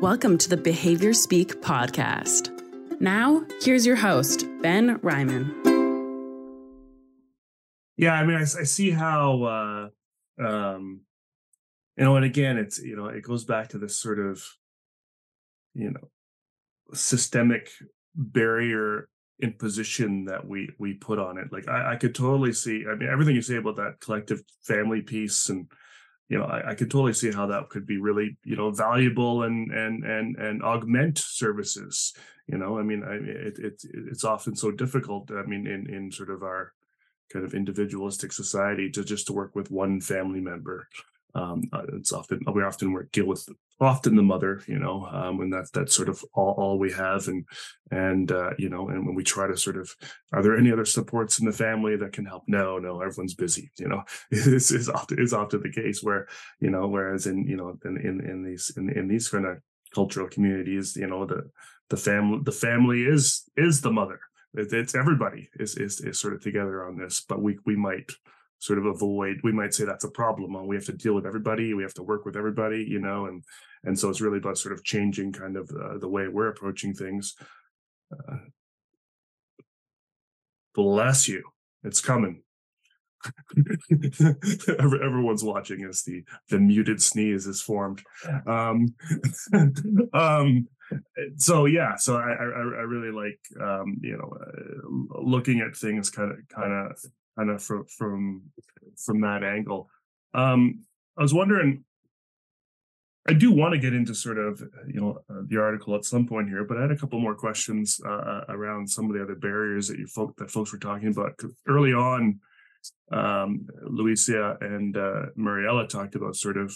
Welcome to the Behavior Speak podcast. Now, here's your host, Ben Reimer. Yeah, I mean, I, I see how, uh, um, you know, and again, it's, you know, it goes back to this sort of, you know, systemic barrier imposition that we we put on it. Like I, I could totally see. I mean, everything you say about that collective family piece and you know, I, I, could totally see how that could be really, you know, valuable and and and and augment services. You know, I mean, I it, it it's often so difficult. I mean, in in sort of our kind of individualistic society to just to work with one family member um, uh, it's often we often work deal with often the mother you know um, and that's that's sort of all, all we have and and uh, you know and when we try to sort of are there any other supports in the family that can help? No no everyone's busy you know? This is often is often the case where you know whereas in you know in in, in these in, in these kind of cultural communities you know the the family the family is is the mother. It, it's everybody is, is is sort of together on this but we we might sort of avoid we might say that's a problem we have to deal with everybody we have to work with everybody you know and and so it's really about sort of changing kind of uh, the way we're approaching things. Uh, bless you. It's coming. Everyone's watching as the the muted sneeze is formed. Um um so yeah so i i, I really like um you know uh, looking at things kind of kind of kind of from from from that angle. Um, I was wondering. I do want to get into sort of you know uh, the article at some point here, but I had a couple more questions uh, uh around some of the other barriers that you folk that folks were talking about. Early on, um, Luisa and uh, Mariela talked about sort of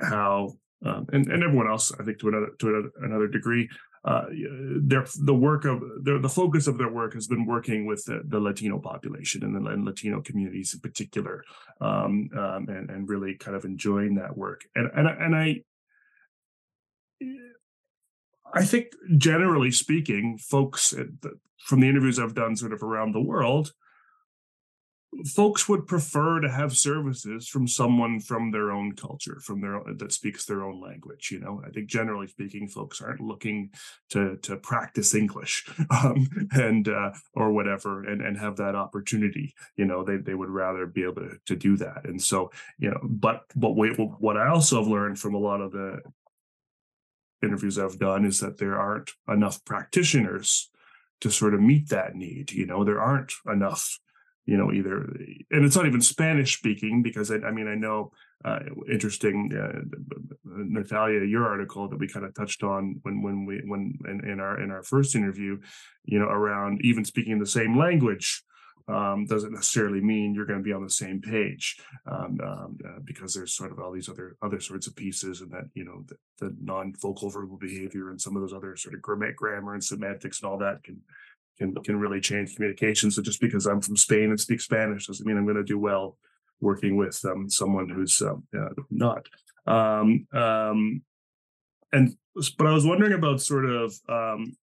how, um, and, and everyone else, I think, to another to another, another degree, uh, their the work of their, the focus of their work has been working with the, the Latino population and the and Latino communities in particular, um, um, and and really kind of enjoying that work. And and and I, I think generally speaking, folks from the interviews I've done sort of around the world folks would prefer to have services from someone from their own culture from their that speaks their own language you know? I think generally speaking folks aren't looking to to practice english um, and uh, or whatever and and have that opportunity you know? They, they would rather be able to, to do that. And so you know but what we, what i also have learned from a lot of the interviews i've done is that there aren't enough practitioners to sort of meet that need you know? There aren't enough you know either and it's not even spanish speaking because i, I mean i know uh, interesting uh, natalia your article that we kind of touched on when when we when in, in our in our first interview you know around even speaking the same language um, doesn't necessarily mean you're going to be on the same page um, um, uh, because there's sort of all these other other sorts of pieces and that you know the, the non-vocal verbal behavior and some of those other sort of grammar and semantics and all that can can can really change communication. So just because I'm from Spain and speak Spanish doesn't mean I'm going to do well working with um, someone who's um, uh, not. Um, um, and but I was wondering about sort of um,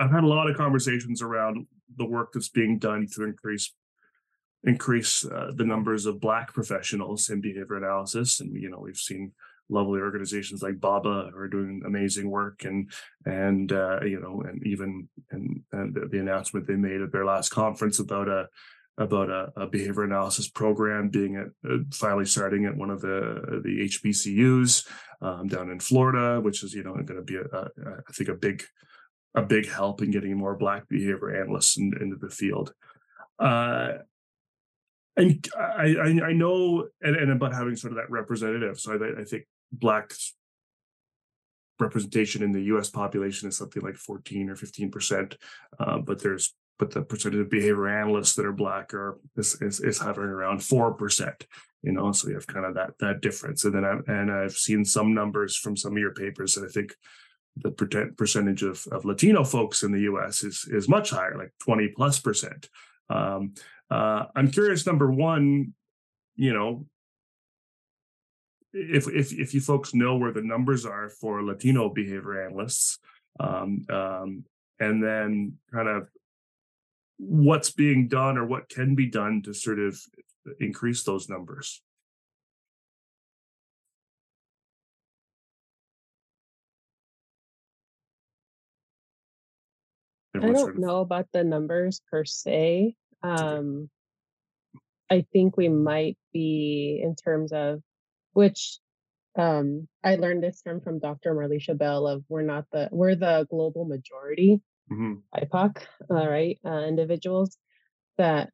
I've had a lot of conversations around the work that's being done to increase increase uh, the numbers of Black professionals in behavior analysis, and you know we've seen lovely organizations like BABA are doing amazing work and and uh, you know and even and, and the, announcement they made at their last conference about a about a, a behavior analysis program being at uh, finally starting at one of the the HBCUs um, down in Florida, which is you know going to be a, a, I think a big a big help in getting more Black behavior analysts in, into the field. Uh, and I, I, I know and, and about having sort of that representative. So I, I think black representation in the U.S. population is something like 14 or 15 percent, uh, but there's but the percentage of behavior analysts that are black are is, is, is hovering around four percent. You know, so you have kind of that that difference. And then I and I've seen some numbers from some of your papers that I think the percentage of, of Latino folks in the U.S. is is much higher, like 20 plus percent. Um, uh, I'm curious. Number one, you know, if, if, if you folks know where the numbers are for Latino behavior analysts, um, um, and then kind of what's being done or what can be done to sort of increase those numbers. I don't know about the numbers per se. Um, I think we might be in terms of which um, I learned this term from Dr. Marlisha Bell of we're not the we're the global majority mm-hmm. BIPOC, uh, right? Uh, individuals that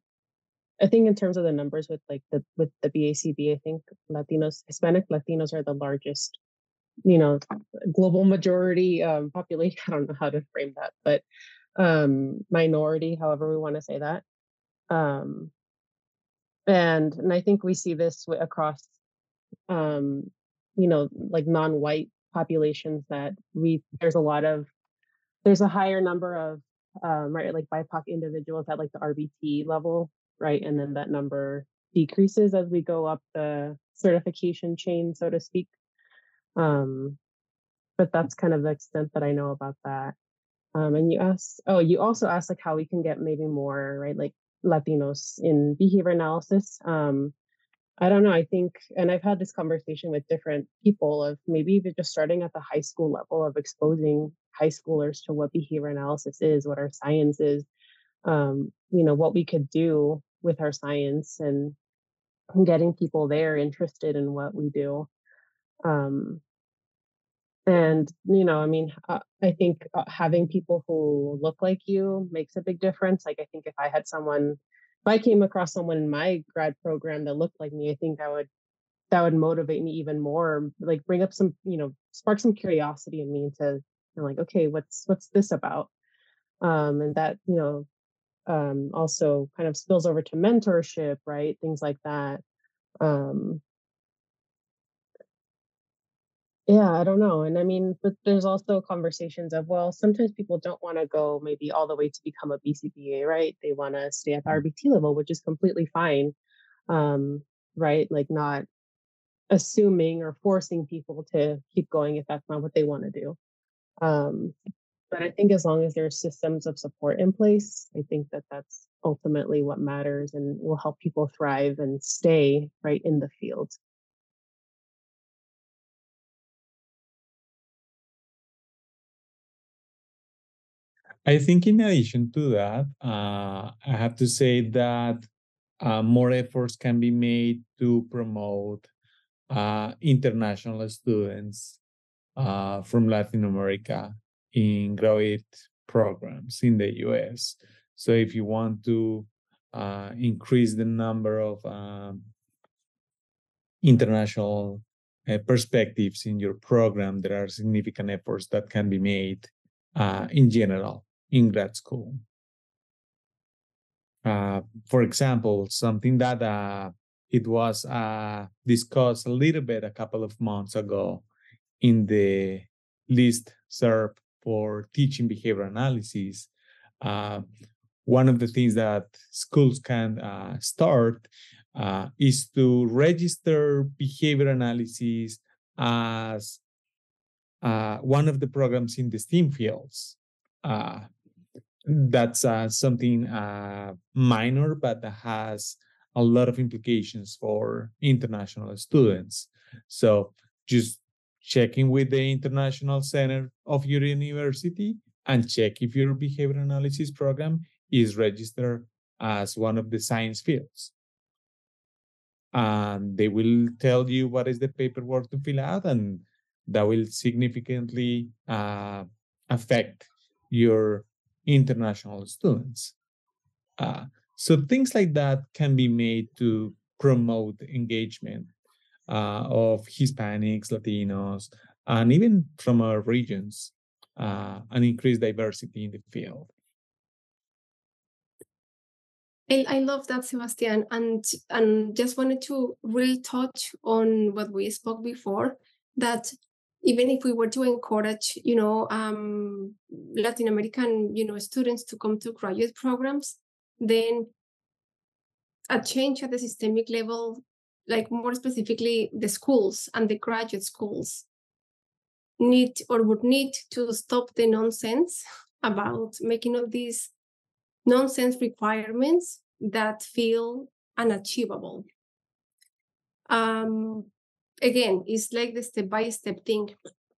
I think in terms of the numbers with like the with the BACB, I think Latinos, Hispanic Latinos are the largest, you know, global majority um, population. I don't know how to frame that, but um, minority, however we want to say that. Um, and and I think we see this across, um, you know, like non-white populations that we there's a lot of there's a higher number of um, right like BIPOC individuals at like the RBT level right? And then that number decreases as we go up the certification chain, so to speak. Um, but that's kind of the extent that I know about that. Um, and you asked, oh, you also asked like how we can get maybe more, right? Like Latinos in behavior analysis. Um, I don't know. I think, and I've had this conversation with different people of maybe even just starting at the high school level of exposing high schoolers to what behavior analysis is, what our science is, um, you know, what we could do with our science and getting people there interested in what we do. Um, and you know, I mean, uh, I think uh, having people who look like you makes a big difference. Like, I think if I had someone, if I came across someone in my grad program that looked like me, I think that would that would motivate me even more. Like, bring up some, you know, spark some curiosity in me to, you know, like, okay, what's what's this about? Um, and that you know um, also kind of spills over to mentorship, right? Things like that. Um, yeah, I don't know. And I mean, but there's also conversations of, well, sometimes people don't want to go maybe all the way to become a BCBA, right? They want to stay at the. RBT level, which is completely fine. Um, right? Like not assuming or forcing people to keep going if that's not what they want to do. Um, but I think as long as there's systems of support in place, I think that that's ultimately what matters and will help people thrive and stay right in the field. I think, in addition to that, uh, I have to say that uh, more efforts can be made to promote uh, international students uh, from Latin America in graduate programs in the US. So if you want to uh, increase the number of um, international uh, perspectives in your program, there are significant efforts that can be made in general in grad school. Uh, for example, something that uh, it was uh, discussed a little bit a couple of months ago in the list serve for teaching behavior analysis, uh, one of the things that schools can uh, start uh, is to register behavior analysis as one of the programs in the STEAM fields. Uh, that's uh, something minor, but that has a lot of implications for international students. So just checking with the International Center of your university and check if your behavior analysis program is registered as one of the science fields. And they will tell you what is the paperwork to fill out, and that will significantly uh, affect your international students. Uh, so things like that can be made to promote engagement uh, of Hispanics, Latinos, and even from our regions, uh, and increase diversity in the field. I love that, Sebastian, and and just wanted to really touch on what we spoke before. That even if we were to encourage, you know, um, Latin American, you know, students to come to graduate programs, then a change at the systemic level like more specifically the schools and the graduate schools need or would need to stop the nonsense about making all these nonsense requirements that feel unachievable. Um, again, it's like the step by step thing.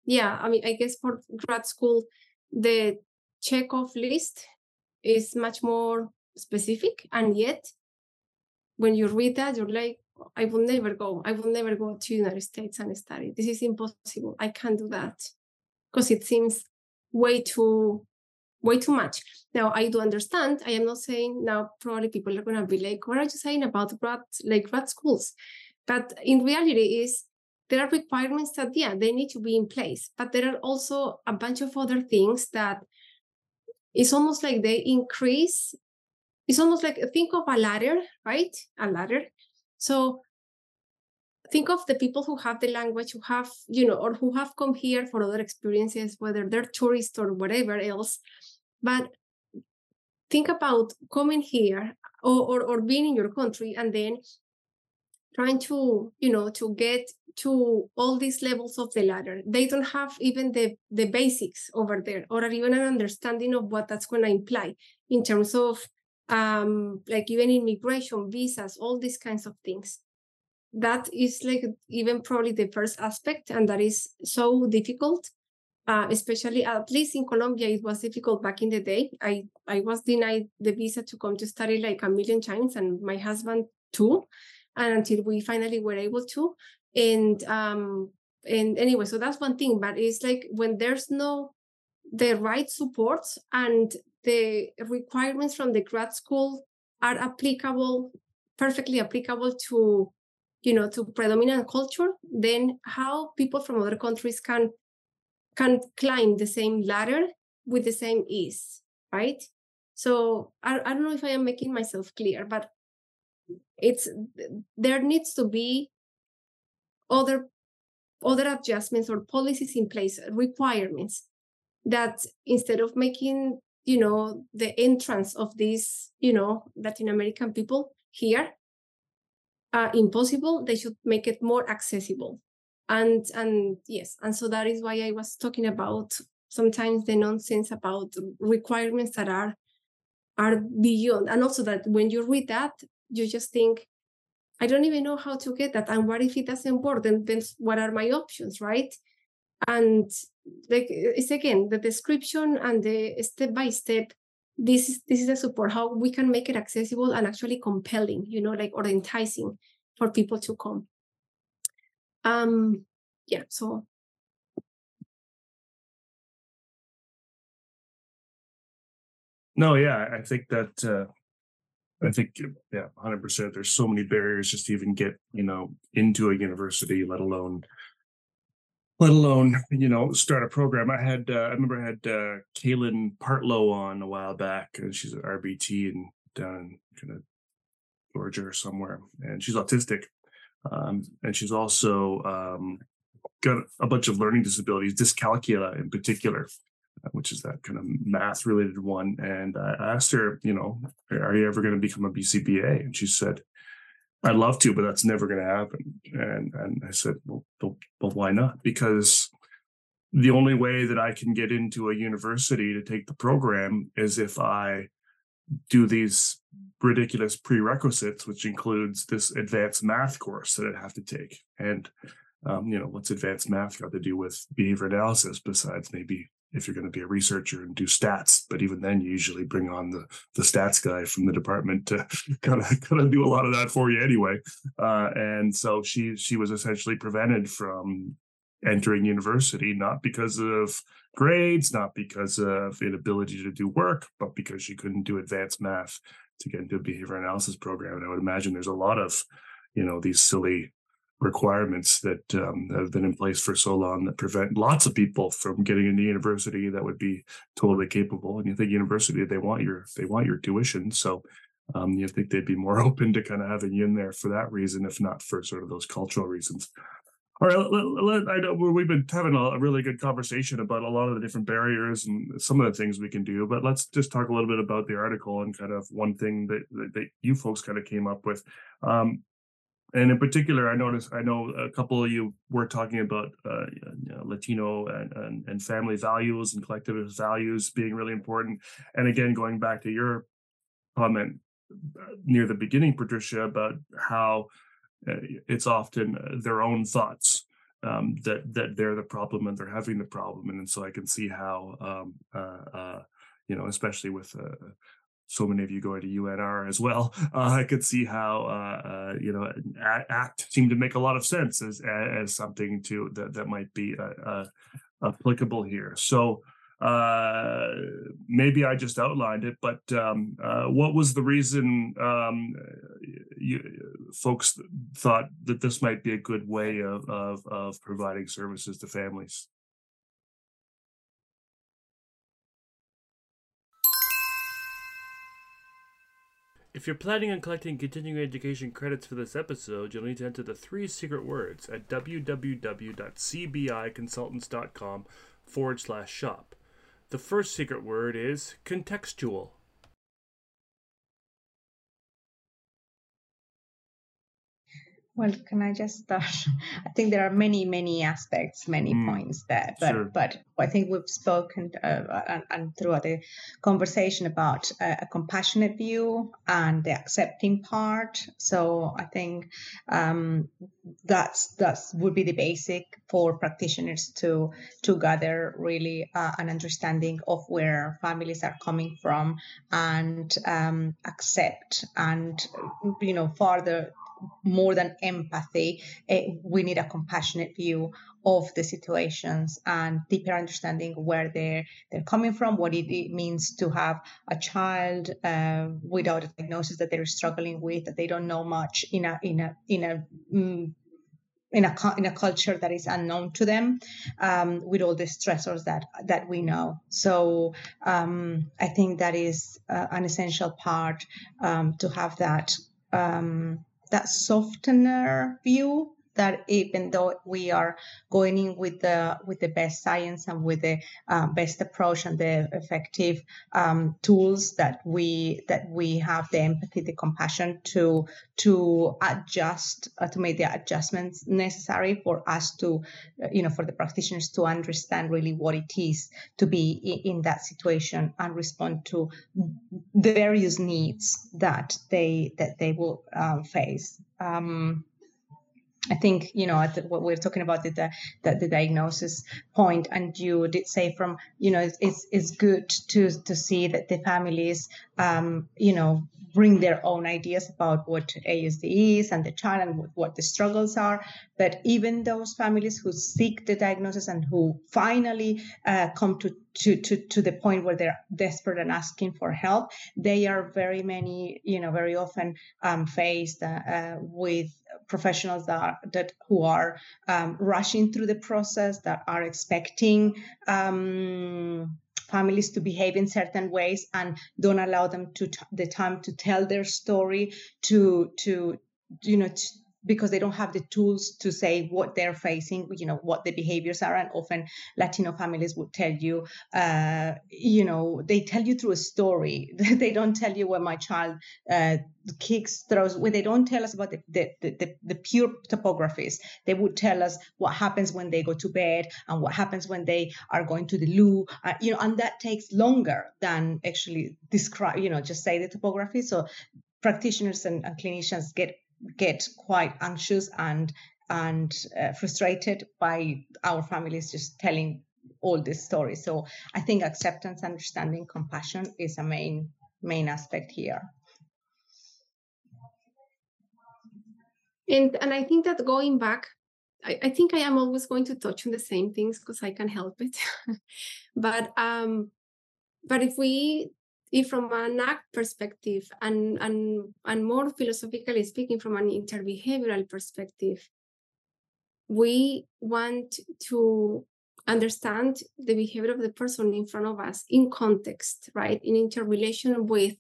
Yeah, I mean, I guess for grad school, the check off list is much more specific and yet when you read that you're like i will never go. I will never go to united states and study. This is impossible. I can't do that. Because it seems way too way too much. Now i do understand. I am not saying now probably people are going to be like what are you saying about grad like grad schools? But in reality is there are requirements that yeah they need to be in place but there are also a bunch of other things that it's almost like they increase it's almost like think of a ladder right? A ladder. So think of the people who have the language who have you know or who have come here for other experiences whether they're tourists or whatever else. But think about coming here or, or, or being in your country and then trying to you know to get to all these levels of the ladder. They don't have even the the basics over there or even an understanding of what that's going to imply in terms of um like even immigration visas all these kinds of things. That is like even probably the first aspect and that is so difficult uh, especially at least in Colombia, it was difficult back in the day. I, I was denied the visa to come to study like a million times, and my husband too and until we finally were able to and um and anyway so that's one thing but it's like when there's no the right support and the requirements from the grad school are applicable perfectly applicable to you know to predominant culture then how people from other countries can can climb the same ladder with the same ease right? So I, I don't know if i am making myself clear but it's there needs to be other other adjustments or policies in place requirements that instead of making you know the entrance of these you know latin american people here uh, impossible they should make it more accessible. And and yes and so that is why i was talking about sometimes the nonsense about requirements that are are beyond and also that when you read that you just think I don't even know how to get that. And what if it doesn't work? Then, then what are my options, right? And like it's again the description and the step by step. This is this is a support how we can make it accessible and actually compelling, you know, like or enticing for people to come. Um, yeah. So No, yeah, I think that uh, I think yeah, hundred percent. There's so many barriers just to even get you know into a university, let alone let alone you know start a program. I had uh, I remember I had uh, Kaelynn Partlow on a while back, and she's at RBT and down in kind of Georgia or somewhere, and she's autistic, um, and she's also um, got a bunch of learning disabilities, dyscalculia in particular which is that kind of math related one. And I asked her, you know, are you ever going to become a BCBA? And she said, I'd love to, but that's never going to happen. And and I said, well, well, well, why not? Because the only way that I can get into a university to take the program is if I do these ridiculous prerequisites, which includes this advanced math course that I'd have to take. And um, you know, what's advanced math got to do with behavior analysis besides maybe if you're going to be a researcher and do stats. But even then, you usually bring on the the stats guy from the department to kind of kind of do a lot of that for you anyway. Uh, and so she she was essentially prevented from entering university not because of grades, not because of inability to do work, but because she couldn't do advanced math to get into a behavior analysis program. And I would imagine there's a lot of you know these silly requirements that um, have been in place for so long that prevent lots of people from getting into university that would be totally capable. And you think university, they want your they want your tuition, so um, you think they'd be more open to kind of having you in there for that reason, if not for sort of those cultural reasons. All right, let, let, I know we've been having a really good conversation about a lot of the different barriers and some of the things we can do, but let's just talk a little bit about the article and kind of one thing that, that, that you folks kind of came up with. Um, and in particular, I noticed I know a couple of you were talking about uh, you know, Latino and, and, and family values and collectivist values being really important. And again, going back to your comment uh, near the beginning, Patricia, about how uh, it's often uh, their own thoughts um, that that they're the problem and they're having the problem, and so I can see how um, uh, uh, you know, especially with so many of you going to UNR as well, uh, I could see how uh, uh, you know ACT seemed to make a lot of sense as as something to that that might be uh, uh, applicable here. So uh, maybe I just outlined it, but um, what was the reason um, you, folks thought that this might be a good way of, of, of providing services to families? If you're planning on collecting continuing education credits for this episode, you'll need to enter the three secret words at www.cbiconsultants.com forward slash shop. The first secret word is contextual. Well, can I just start? I think there are many, many aspects, many mm, points there, but sure. but I think we've spoken uh, and, and, throughout the conversation about uh, a compassionate view and the accepting part. So I think um, that's that's would be the basic for practitioners to to gather really uh, an understanding of where families are coming from and um, accept and you know further more than empathy, uh, we need a compassionate view of the situations and deeper understanding where they're they're coming from, what it, it means to have a child uh, without a diagnosis that they're struggling with, that they don't know much in a in a in a mm, in a in a culture that is unknown to them, um, with all the stressors that that we know. So um, I think that is uh, an essential part um, to have that um, that softener view that even though we are going in with the with the best science and with the um, best approach and the effective um, tools that we that we have the empathy the compassion to to adjust uh, to make the adjustments necessary for us to uh, you know for the practitioners to understand really what it is to be in, in that situation and respond to the various needs that they that they will um, face. Um, I think you know what we're talking about the, the, the diagnosis point, and you did say from you know it's it's good to to see that the families um, you know bring their own ideas about what ASD is and the child and what the struggles are. But even those families who seek the diagnosis and who finally uh, come to, to, to, to the point where they're desperate and asking for help, they are very many, you know, very often um, faced uh, uh, with professionals that, are, that who are um, rushing through the process, that are expecting um, families to behave in certain ways and don't allow them to t- the time to tell their story to to you know because they don't have the tools to say what they're facing, you know, what the behaviors are. And often Latino families would tell you, uh, you know, they tell you through a story. they don't tell you when my child uh, kicks, throws, when they don't tell us about the, the, the, the, pure topographies. They would tell us what happens when they go to bed and what happens when they are going to the loo, uh, you know, and that takes longer than actually describe, you know, just say the topography. So practitioners and, and clinicians get get quite anxious and and uh, frustrated by our families just telling all this story. So I think acceptance, understanding, compassion is a main main aspect here. And and I think that going back, I, I think I am always going to touch on the same things because I can help it. but um, but if we if from an ACT perspective and, and, and more philosophically speaking from an interbehavioral perspective, we want to understand the behavior of the person in front of us in context, right? In interrelation with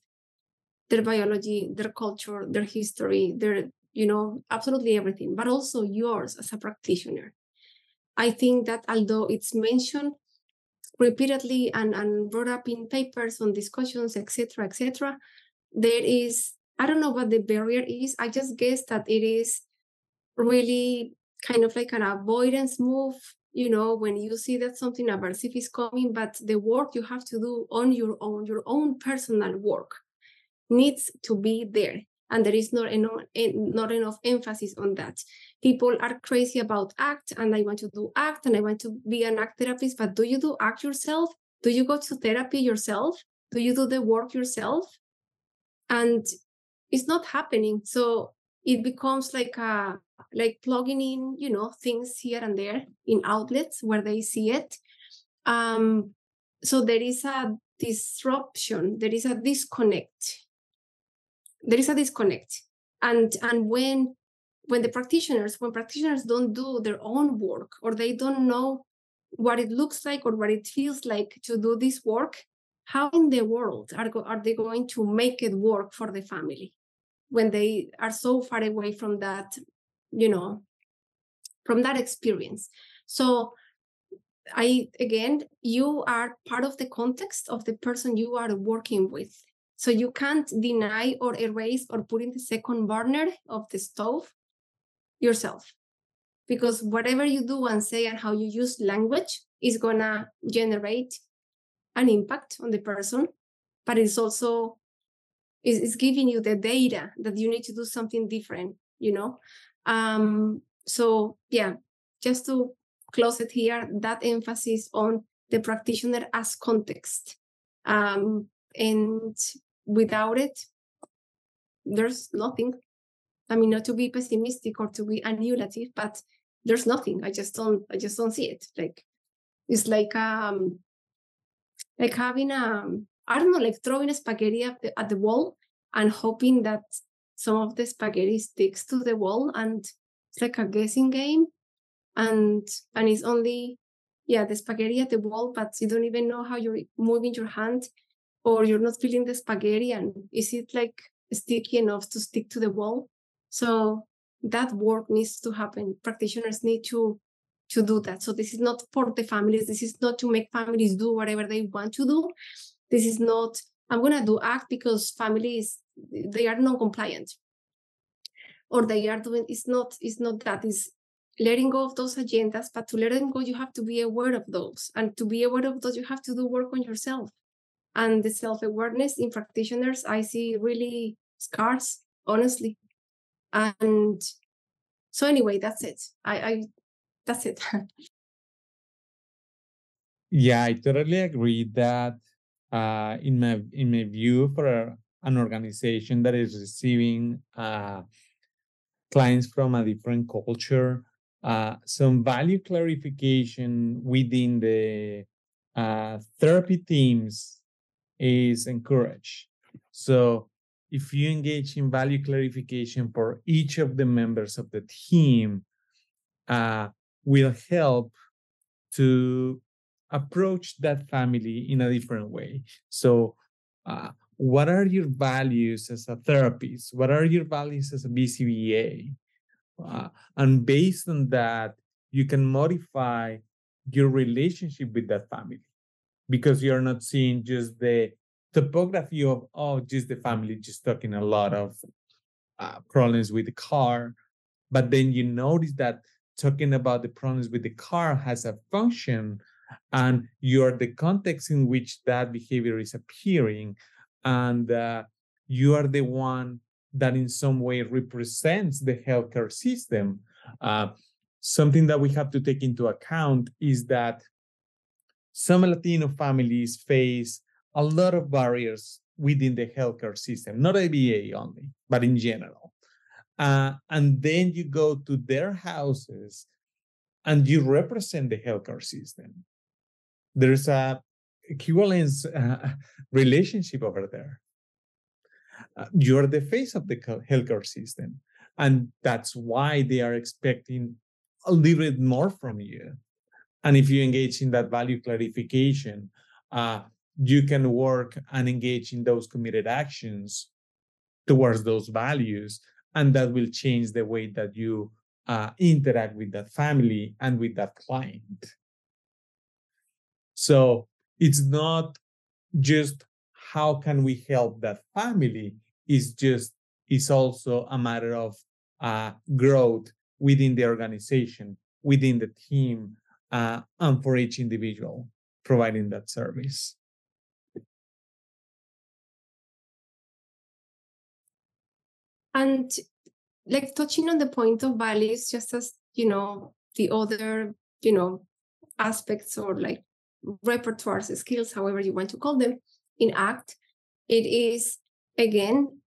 their biology, their culture, their history, their, you know, absolutely everything, but also yours as a practitioner. I think that although it's mentioned repeatedly and, and brought up in papers on discussions, etc., etc., there is, I don't know what the barrier is. I just guess that it is really kind of like an avoidance move, you know, when you see that something aversive is coming, but the work you have to do on your own, your own personal work needs to be there and there is not enough, not enough emphasis on that. People are crazy about ACT, and I want to do ACT, and I want to be an ACT therapist. But do you do ACT yourself? Do you go to therapy yourself? do you do the work yourself and it's not happening so it becomes like a like plugging in you know things here and there in outlets where they see it um so there is a disruption there is a disconnect there is a disconnect. And and when when the practitioners when practitioners don't do their own work or they don't know what it looks like or what it feels like to do this work how in the world are, are they going to make it work for the family when they are so far away from that you know from that experience? So i again you are part of the context of the person you are working with so you can't deny or erase or put in the second burner of the stove yourself because whatever you do and say and how you use language is gonna generate an impact on the person but it's also is giving you the data that you need to do something different you know? Um so yeah just to close it here that emphasis on the practitioner as context um and without it there's nothing. I mean not to be pessimistic or to be annulative but there's nothing. I just don't i just don't see it. Like it's like um like having a um, I don't know, like throwing a spaghetti at the, at the wall and hoping that some of the spaghetti sticks to the wall and it's like a guessing game. And and it's only yeah the spaghetti at the wall but you don't even know how you're moving your hand or you're not feeling the spaghetti and is it like sticky enough to stick to the wall so that work needs to happen practitioners need to to do that so this is not for the families this is not to make families do whatever they want to do this is not, I'm going to do ACT because families, they are non-compliant. Or they are doing, it's not, it's not that, it's letting go of those agendas, but to let them go, you have to be aware of those. And to be aware of those, you have to do work on yourself. And the self-awareness in practitioners, I see really scarce, honestly. And so anyway, that's it. I, I that's it. yeah, I totally agree that uh, in my in my view, for an organization that is receiving uh, clients from a different culture, uh, some value clarification within the uh, therapy teams is encouraged. So if you engage in value clarification for each of the members of the team, uh, will help to approach that family in a different way. So, uh, what are your values as a therapist? What are your values as a BCBA? Uh, and based on that, you can modify your relationship with that family because you're not seeing just the topography of, oh, just the family just talking a lot of uh, problems with the car. But then you notice that talking about the problems with the car has a function and you're the context in which that behavior is appearing and uh, you are the one that in some way represents the healthcare system uh, something that we have to take into account is that some latino families face a lot of barriers within the healthcare system not aba only but in general uh, and then you go to their houses and you represent the healthcare system there's a equivalence uh, relationship over there. Uh, you're the face of the healthcare system, and that's why they are expecting a little bit more from you. And if you engage in that value clarification, uh, you can work and engage in those committed actions towards those values, and that will change the way that you uh, interact with that family and with that client. So it's not just how can we help that family. It's just it's also a matter of uh, growth within the organization, within the team, uh, and for each individual providing that service. And like touching on the point of values, just as you know, the other, you know, aspects or like repertoires, skills, however you want to call them, in ACT, it is again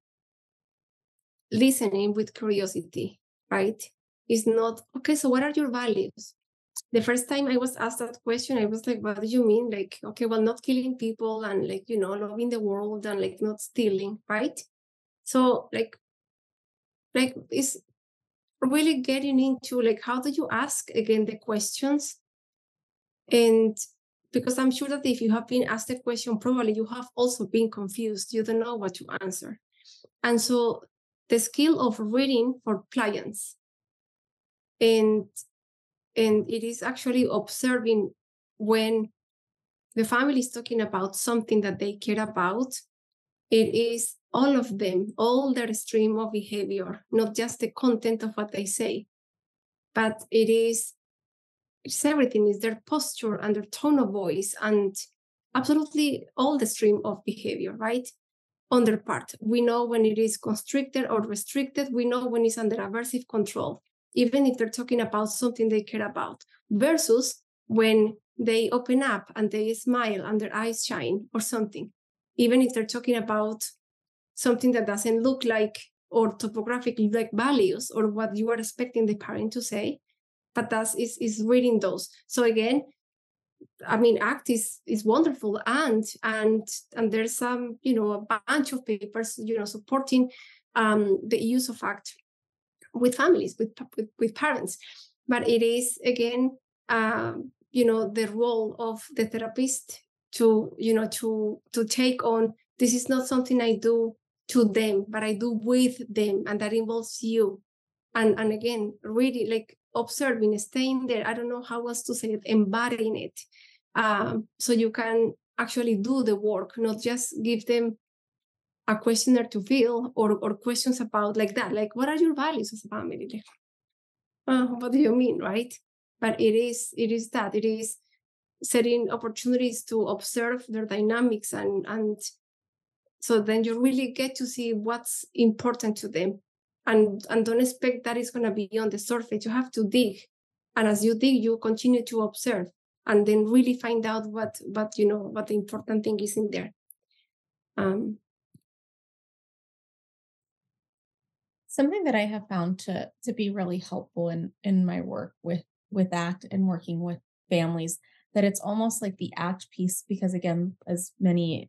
listening with curiosity, right? It's not, okay, so what are your values? The first time I was asked that question, I was like, what do you mean? Like, okay, well, not killing people and like, you know, loving the world and like not stealing, right? So like, like it's really getting into like how do you ask again the questions and because i'm sure that if you have been asked a question probably you have also been confused you don't know what to answer and so the skill of reading for clients and and it is actually observing when the family is talking about something that they care about it is all of them all their stream of behavior not just the content of what they say but it is it's everything is their posture and their tone of voice and absolutely all the stream of behavior right? On their part we know when it is constricted or restricted we know when it's under aversive control even if they're talking about something they care about versus when they open up and they smile and their eyes shine or something. Even if they're talking about something that doesn't look like or topographically like values or what you are expecting the parent to say but that's is is reading those. So again i mean act is is wonderful and and and there's some you know a bunch of papers you know supporting um the use of act with families with with, with parents but it is again um you know the role of the therapist to you know to to take on this is not something i do to them but i do with them and that involves you and and again really like observing, staying there. I don't know how else to say it, embodying it. Um, so you can actually do the work, not just give them a questionnaire to fill or, or questions about like that, like what are your values as a family? Like, uh, what do you mean, right? But it is it is that it is setting opportunities to observe their dynamics and and so then you really get to see what's important to them. And and don't expect that it's going to be on the surface. You have to dig. And as you dig you continue to observe and then really find out what what you know what the important thing is in there. Um, something that i have found to to be really helpful in in my work with with act and working with families that it's almost like the act piece because again as many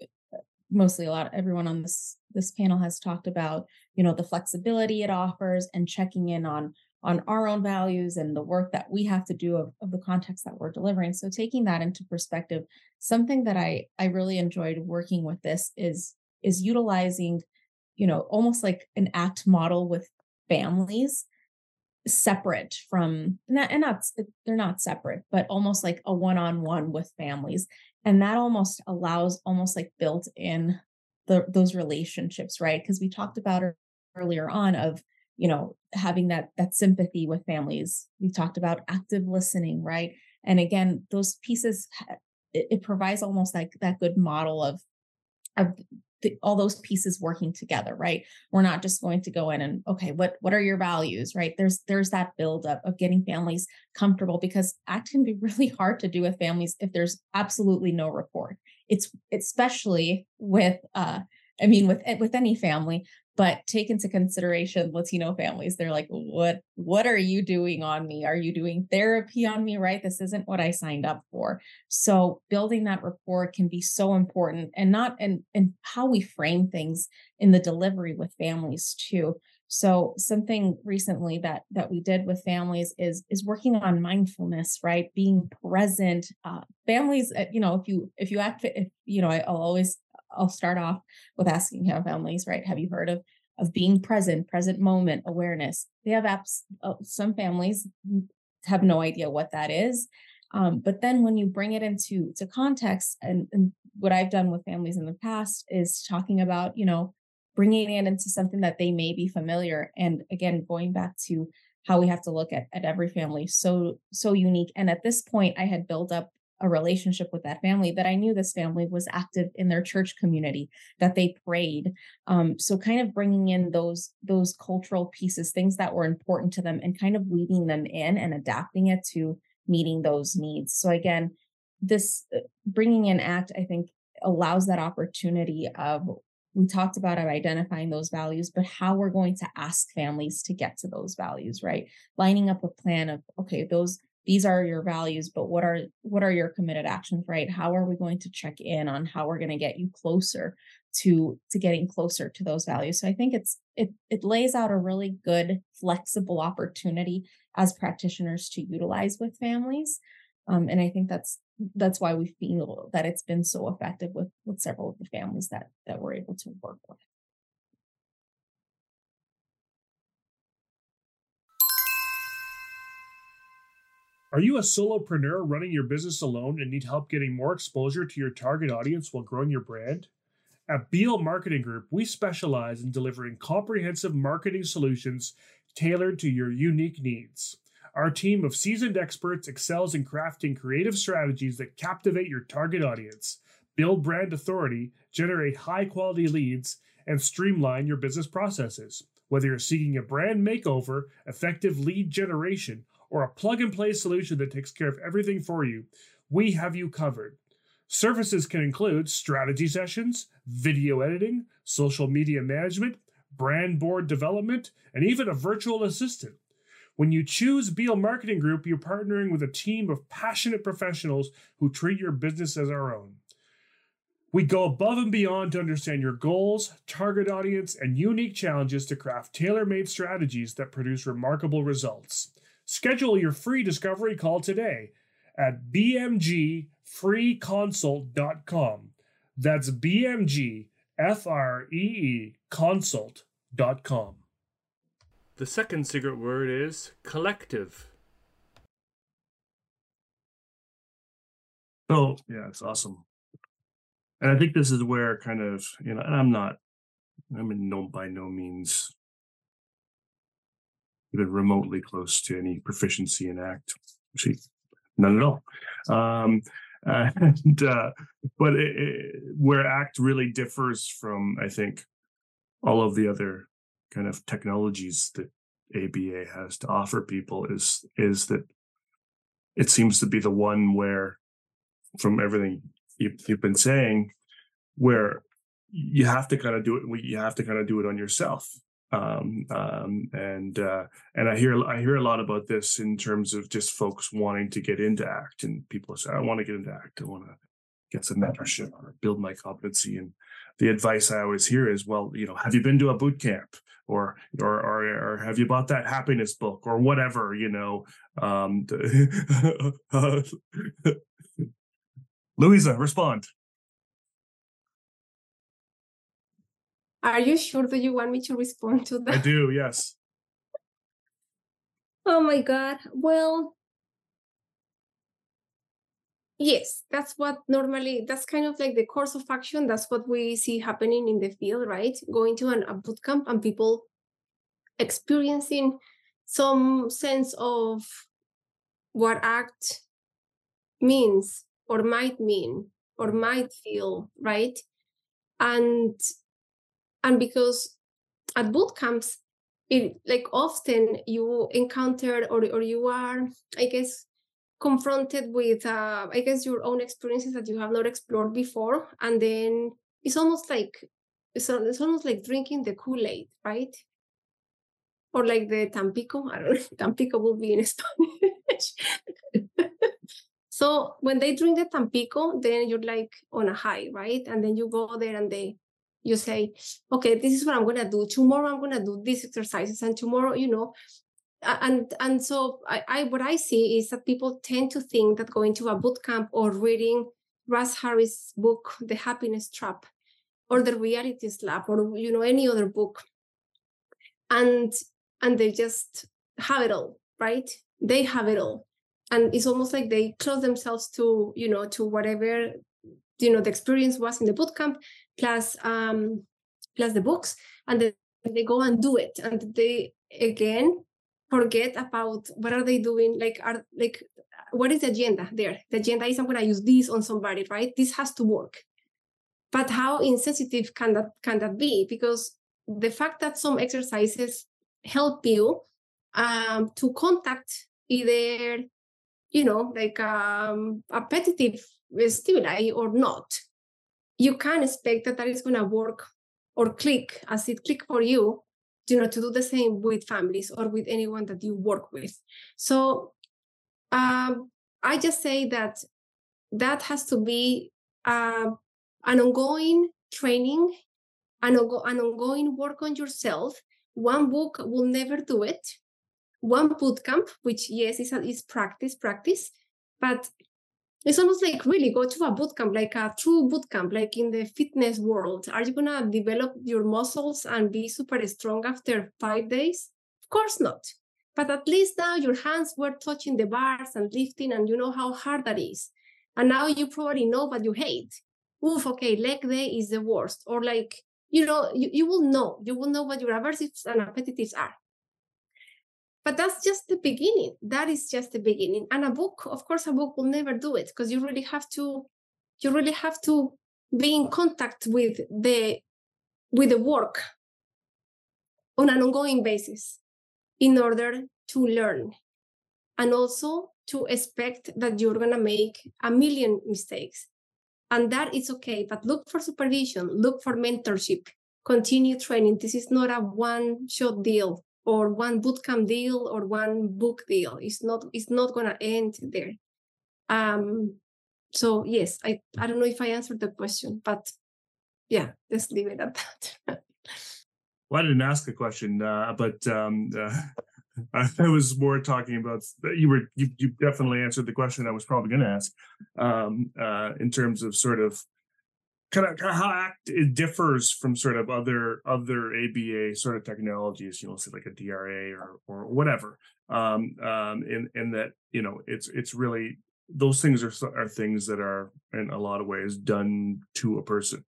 uh, uh, mostly a lot everyone on this this panel has talked about you know the flexibility it offers and checking in on on our own values and the work that we have to do of, of the context that we're delivering. So taking that into perspective something that i i really enjoyed working with this is is utilizing you know almost like an act model with families separate from and not they're not separate but almost like a one-on-one with families. And that almost allows almost like built in the, those relationships right? Because we talked about earlier on of you know having that that sympathy with families. We talked about active listening right? And again those pieces it, it provides almost like that good model of of the, all those pieces working together right? We're not just going to go in and okay what what are your values? Right? There's there's that build up of getting families comfortable because act can be really hard to do with families if there's absolutely no rapport. It's especially with uh i mean with with any family but take into consideration latino families they're like what what are you doing on me? Are you doing therapy on me right? This isn't what i signed up for. So building that rapport can be so important and not and and how we frame things in the delivery with families too. So something recently that that we did with families is is working on mindfulness right? Being present uh, families uh, you know if you if you act if you know I, i'll always I'll start off with asking how families, right? Have you heard of of being present, present moment awareness? They have apps. Uh, some families have no idea what that is. Um, but then when you bring it into to context, and, and what I've done with families in the past is talking about, you know, bringing it into something that they may be familiar. And again, going back to how we have to look at, at every family so so unique and at this point i had built up a relationship with that family that i knew this family was active in their church community that they prayed um, so kind of bringing in those those cultural pieces things that were important to them and kind of weaving them in and adapting it to meeting those needs so again this uh, bringing in act i think allows that opportunity of we talked about of identifying those values, but how we're going to ask families to get to those values, right? Lining up a plan of, okay, those these are your values, but what are what are your committed actions, right? How are we going to check in on how we're going to get you closer to to getting closer to those values? So I think it's it it lays out a really good flexible opportunity as practitioners to utilize with families. Um, and I think that's that's why we feel that it's been so effective with with several of the families that that we're able to work with. Are you a solopreneur running your business alone and need help getting more exposure to your target audience while growing your brand? At Beal Marketing Group, we specialize in delivering comprehensive marketing solutions tailored to your unique needs. Our team of seasoned experts excels in crafting creative strategies that captivate your target audience, build brand authority, generate high quality leads, and streamline your business processes. Whether you're seeking a brand makeover, effective lead generation, or a plug and play solution that takes care of everything for you, we have you covered. Services can include strategy sessions, video editing, social media management, brand board development, and even a virtual assistant. When you choose Beal Marketing Group, you're partnering with a team of passionate professionals who treat your business as our own. We go above and beyond to understand your goals, target audience, and unique challenges to craft tailor made strategies that produce remarkable results. Schedule your free discovery call today at bmgfreeconsult.com. That's bmg f r e e consult.com. The second secret word is collective. So, yeah, it's awesome. And I think this is where kind of, you know, and I'm not, I'm in no by no means even remotely close to any proficiency in ACT. See, none at all. Um, and uh, but it, it, where ACT really differs from, I think, all of the other kind of technologies that ABA has to offer people is is that it seems to be the one where, from everything you've, you've been saying, where you have to kind of do it. You have to kind of do it on yourself. Um, um, and uh, and I hear I hear a lot about this in terms of just folks wanting to get into ACT, and people say, "I want to get into ACT. I want to get some mentorship or build my competency." And the advice I always hear is, "Well, you know, have you been to a boot camp, or or or, or have you bought that happiness book, or whatever?" You know, um, Luisa, respond. Are you sure that you want me to respond to that? I do, yes. oh my God. Well, yes, that's what normally, that's kind of like the course of action. That's what we see happening in the field, right? Going to an, a boot camp and people experiencing some sense of what act means or might mean or might feel, right? And and because at boot camps it like often you encounter or, or you are i guess confronted with uh, i guess your own experiences that you have not explored before. And then it's almost like it's, it's almost like drinking the kool-aid right? Or like the tampico. I don't know tampico will be in spanish. So when they drink the tampico then you're like on a high right? And then you go there and they you say okay this is what i'm going to do. Tomorrow i'm going to do these exercises and tomorrow you know. And and so I, I what i see is that people tend to think that going to a boot camp or reading russ harris book the happiness trap or the reality slap or you know any other book and and they just have it all right? They have it all. And it's almost like they close themselves to you know to whatever you know the experience was in the boot camp plus um, plus the books, and then they go and do it, and they again forget about what are they doing. Like are like what is the agenda there? The agenda is I'm going to use this on somebody, right? This has to work. But how insensitive can that can that be? Because the fact that some exercises help you um, to contact either you know like um, appetitive stimuli or not. You can expect that that is going to work or click as it click for you you know to do the same with families or with anyone that you work with. So um, i just say that that has to be uh, an ongoing training an, an ongoing work on yourself. One book will never do it. One boot camp which yes is, is practice practice but it's almost like really go to a boot camp, like a true boot camp, like in the fitness world. Are you gonna develop your muscles and be super strong after five days? Of course not. But at least now your hands were touching the bars and lifting, and you know how hard that is. And now you probably know what you hate. Oof, okay, leg day is the worst. Or like, you know, you, you will know. You will know what your aversives and appetitives are but that's just the beginning. That is just the beginning. And a book of course a book will never do it because you really have to you really have to be in contact with the with the work on an ongoing basis in order to learn and also to expect that you're going to make a million mistakes. And that is okay but look for supervision look for mentorship. Continue training. This is not a one shot deal or one bootcamp deal or one book deal. It's not it's not gonna end there. Um so yes, I, I don't know if I answered the question, but yeah, let's leave it at that. well, I didn't ask a question, uh, but um, uh, I was more talking about you were you, you definitely answered the question I was probably going to ask um, uh, in terms of sort of kind of, kind of how act it differs from sort of other other ABA sort of technologies, you know, say like a DRA or or whatever. Um, um, in in that you know it's it's really those things are are things that are in a lot of ways done to a person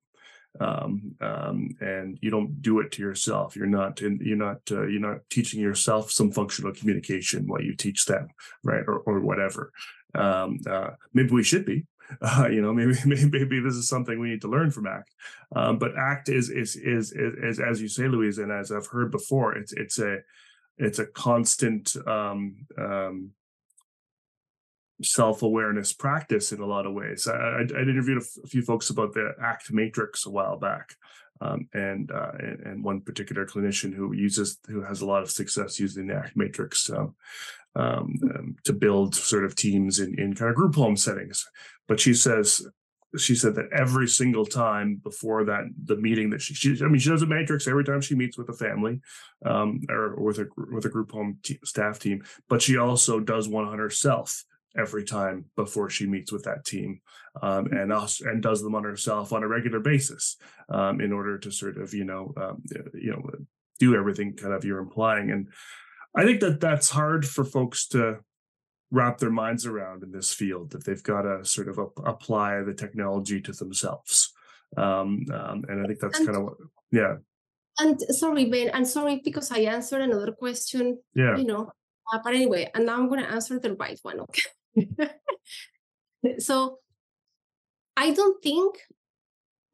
um, um, and you don't do it to yourself. You're not in, you're not uh, you're not teaching yourself some functional communication while you teach them, right, or or whatever. Um, uh, maybe we should be, uh, you know, maybe, maybe maybe this is something we need to learn from ACT. Um, but ACT is, is is is is as you say, Louise, and as I've heard before, it's it's a it's a constant um, um, self-awareness practice in a lot of ways. I, I, I interviewed a, f- a few folks about the ACT matrix a while back, um, and, uh, and, and one particular clinician who uses who has a lot of success using the ACT matrix. Um, um, um, to build sort of teams in, in kind of group home settings. But she says she said that every single time before that the meeting that she, she I mean she does a matrix every time she meets with a family um, or, or, with a with a group home t- staff team, but she also does one on herself every time before she meets with that team um, and us and does them on herself on a regular basis um, in order to sort of you know um, you know do everything kind of you're implying and I think that that's hard for folks to wrap their minds around in this field that they've got to sort of ap- apply the technology to themselves. Um, um, and I think that's kind of what, yeah. And sorry, Ben, and sorry because I answered another question. Yeah. You know, uh, but anyway, and now I'm going to answer the right one. Okay. so I don't think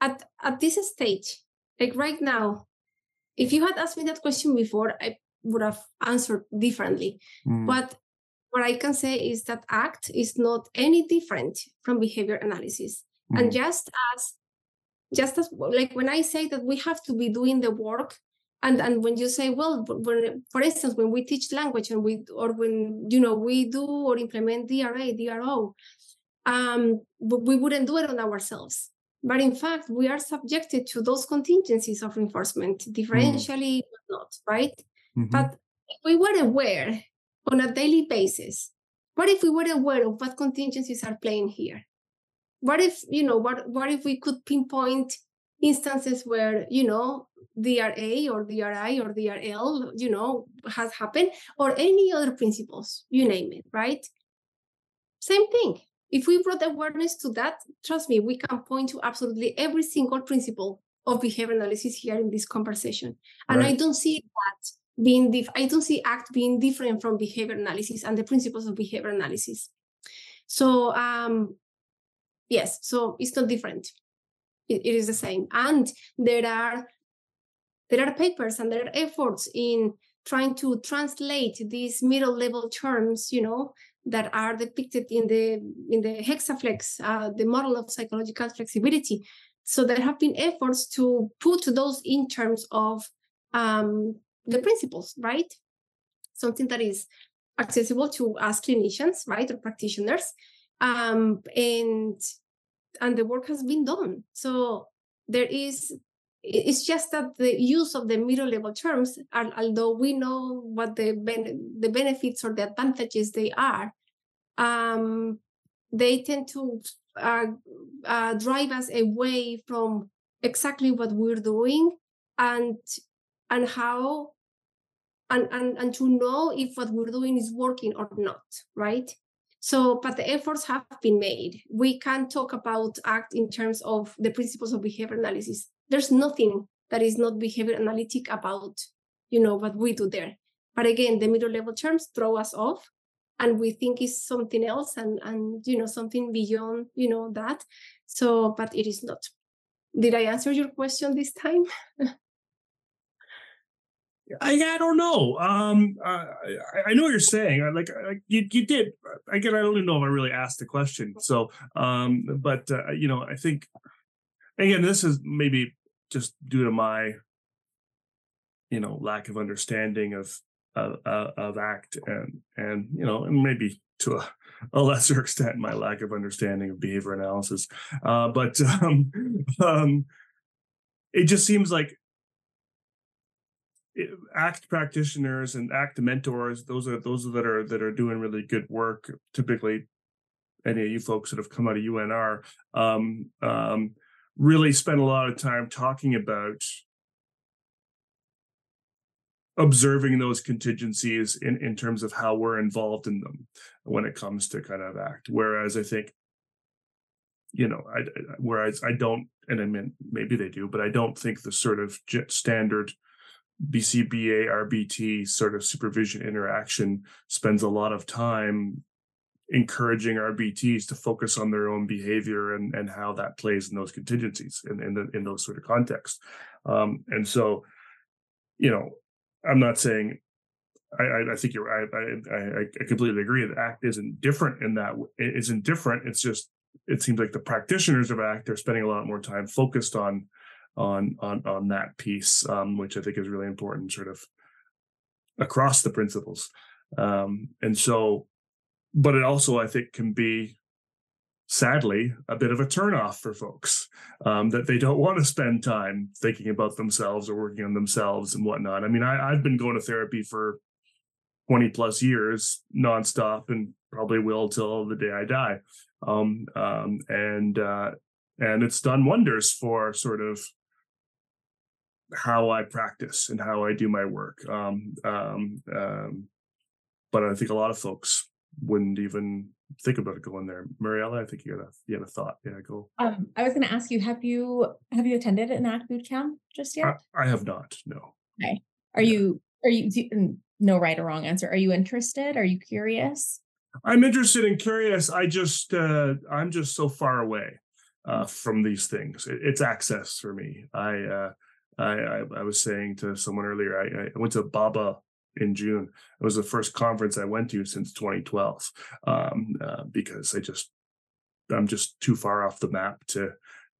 at at this stage, like right now, if you had asked me that question before, I would have answered differently. Mm. But what I can say is that ACT is not any different from behavior analysis. Mm. And just as just as like when I say that we have to be doing the work, and and when you say, well, when, for instance, when we teach language and we or when you know we do or implement DRA, DRO, um, we wouldn't do it on ourselves. But in fact, we are subjected to those contingencies of reinforcement, mm. differentially mm. not, right? Mm-hmm. But if we were aware on a daily basis, what if we were aware of what contingencies are playing here? What if, you know, what, what if we could pinpoint instances where, you know, DRA or DRI or DRL, you know, has happened, or any other principles, you name it, right? Same thing. If we brought awareness to that, trust me, we can point to absolutely every single principle of behavior analysis here in this conversation. And right. I don't see that being dif- I don't see ACT being different from behavior analysis and the principles of behavior analysis. So um, yes, so it's not different. It, it is the same, and there are there are papers and there are efforts in trying to translate these middle level terms, you know, that are depicted in the in the hexaflex, uh, the model of psychological flexibility, So there have been efforts to put those in terms of um, the principles, right? Something that is accessible to us clinicians, right, or practitioners, um, and and the work has been done. So there is. It's just that the use of the middle level terms, are, although we know what the ben- the benefits or the advantages they are, um, they tend to uh, uh, drive us away from exactly what we're doing and and how and, and and to know if what we're doing is working or not right? So but the efforts have been made. We can talk about act in terms of the principles of behavior analysis. There's nothing that is not behavior analytic about you know what we do there. But again the middle level terms throw us off and we think is something else and and you know something beyond you know that. So but it is not. Did i answer your question this time I, I don't know. Um, uh, I, I know what you're saying. I, like I, you, you did. Again, I don't even know if I really asked the question. So, um, but uh, you know, I think again, this is maybe just due to my, you know, lack of understanding of of, of act and and you know and maybe to a, a, lesser extent my lack of understanding of behavior analysis uh, but um, um, it just seems like act practitioners and act mentors those are those that are that are doing really good work typically any of you folks that have come out of unr um, um, really spend a lot of time talking about observing those contingencies in, in terms of how we're involved in them when it comes to kind of act. Whereas I think, you know, I, whereas I don't, and I mean, maybe they do, but I don't think the sort of standard BCBA RBT sort of supervision interaction spends a lot of time encouraging RBTs to focus on their own behavior and, and how that plays in those contingencies in, in, the, in those sort of contexts. Um, and so, you know, I'm not saying I, I, think you're I, I, I completely agree that ACT isn't different in that it isn't different. It's just it seems like the practitioners of ACT are spending a lot more time focused on on on on that piece, um, which I think is really important, sort of across the principles. Um, and so, but it also I think can be sadly a bit of a turnoff for folks um, that they don't want to spend time thinking about themselves or working on themselves and whatnot. I mean, I, I've been going to therapy for 20 plus years nonstop and probably will till the day I die. Um, um, and uh, and it's done wonders for sort of how I practice and how I do my work. Um, um, um, but I think a lot of folks wouldn't even think about it going there. Mariela, I think you had a you had a thought. Yeah, go. Um, I was going to ask you have you have you attended an ACT boot camp just yet? I, I have not. No. Okay. Are yeah. you are you do, no right or wrong answer? Are you interested? Are you curious? I'm interested and curious. I just uh, I'm just so far away uh, mm. from these things. It, it's access for me. I, uh, I, I I was saying to someone earlier. I, I went to BABA in June. It was the first conference I went to since 2012 um, uh, because I just I'm just too far off the map to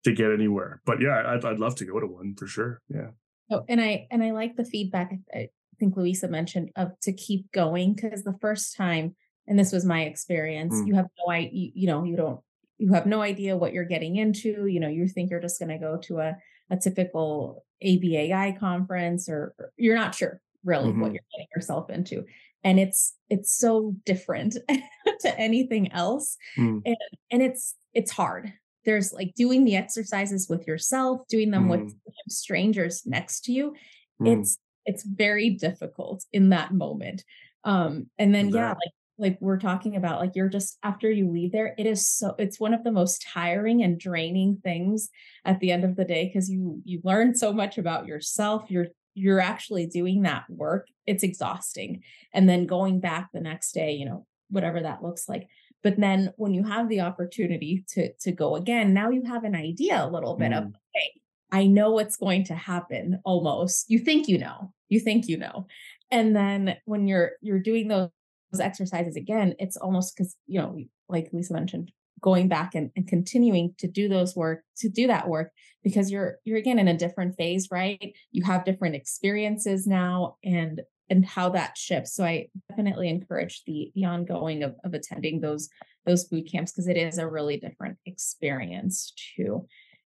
to get anywhere. But yeah, I'd I'd love to go to one for sure. Yeah. Oh, and I and I like the feedback. I think Luisa mentioned of to keep going because the first time, and this was my experience, mm. you have no idea. You, you know, you don't you have no idea what you're getting into. You know, you think you're just going to go to a a typical ABAI conference, or, or you're not sure really mm-hmm. what you're getting yourself into and it's it's so different to anything else mm. and and it's it's hard there's like doing the exercises with yourself doing them mm. with strangers next to you mm. it's it's very difficult in that moment um and then yeah like like we're talking about like you're just after you leave there it is so it's one of the most tiring and draining things at the end of the day because you you learn so much about yourself you're you're actually doing that work, it's exhausting. And then going back the next day, you know, whatever that looks like. But then when you have the opportunity to to go again, now you have an idea a little bit mm. of, hey, I know what's going to happen almost. You think you know. You think you know. And then when you're you're doing those exercises again, it's almost because, you know, like Lisa mentioned, going back and, and continuing to do those work to do that work because you're you're again in a different phase right? You have different experiences now and and how that shifts. So i definitely encourage the the ongoing of, of attending those those boot camps because it is a really different experience too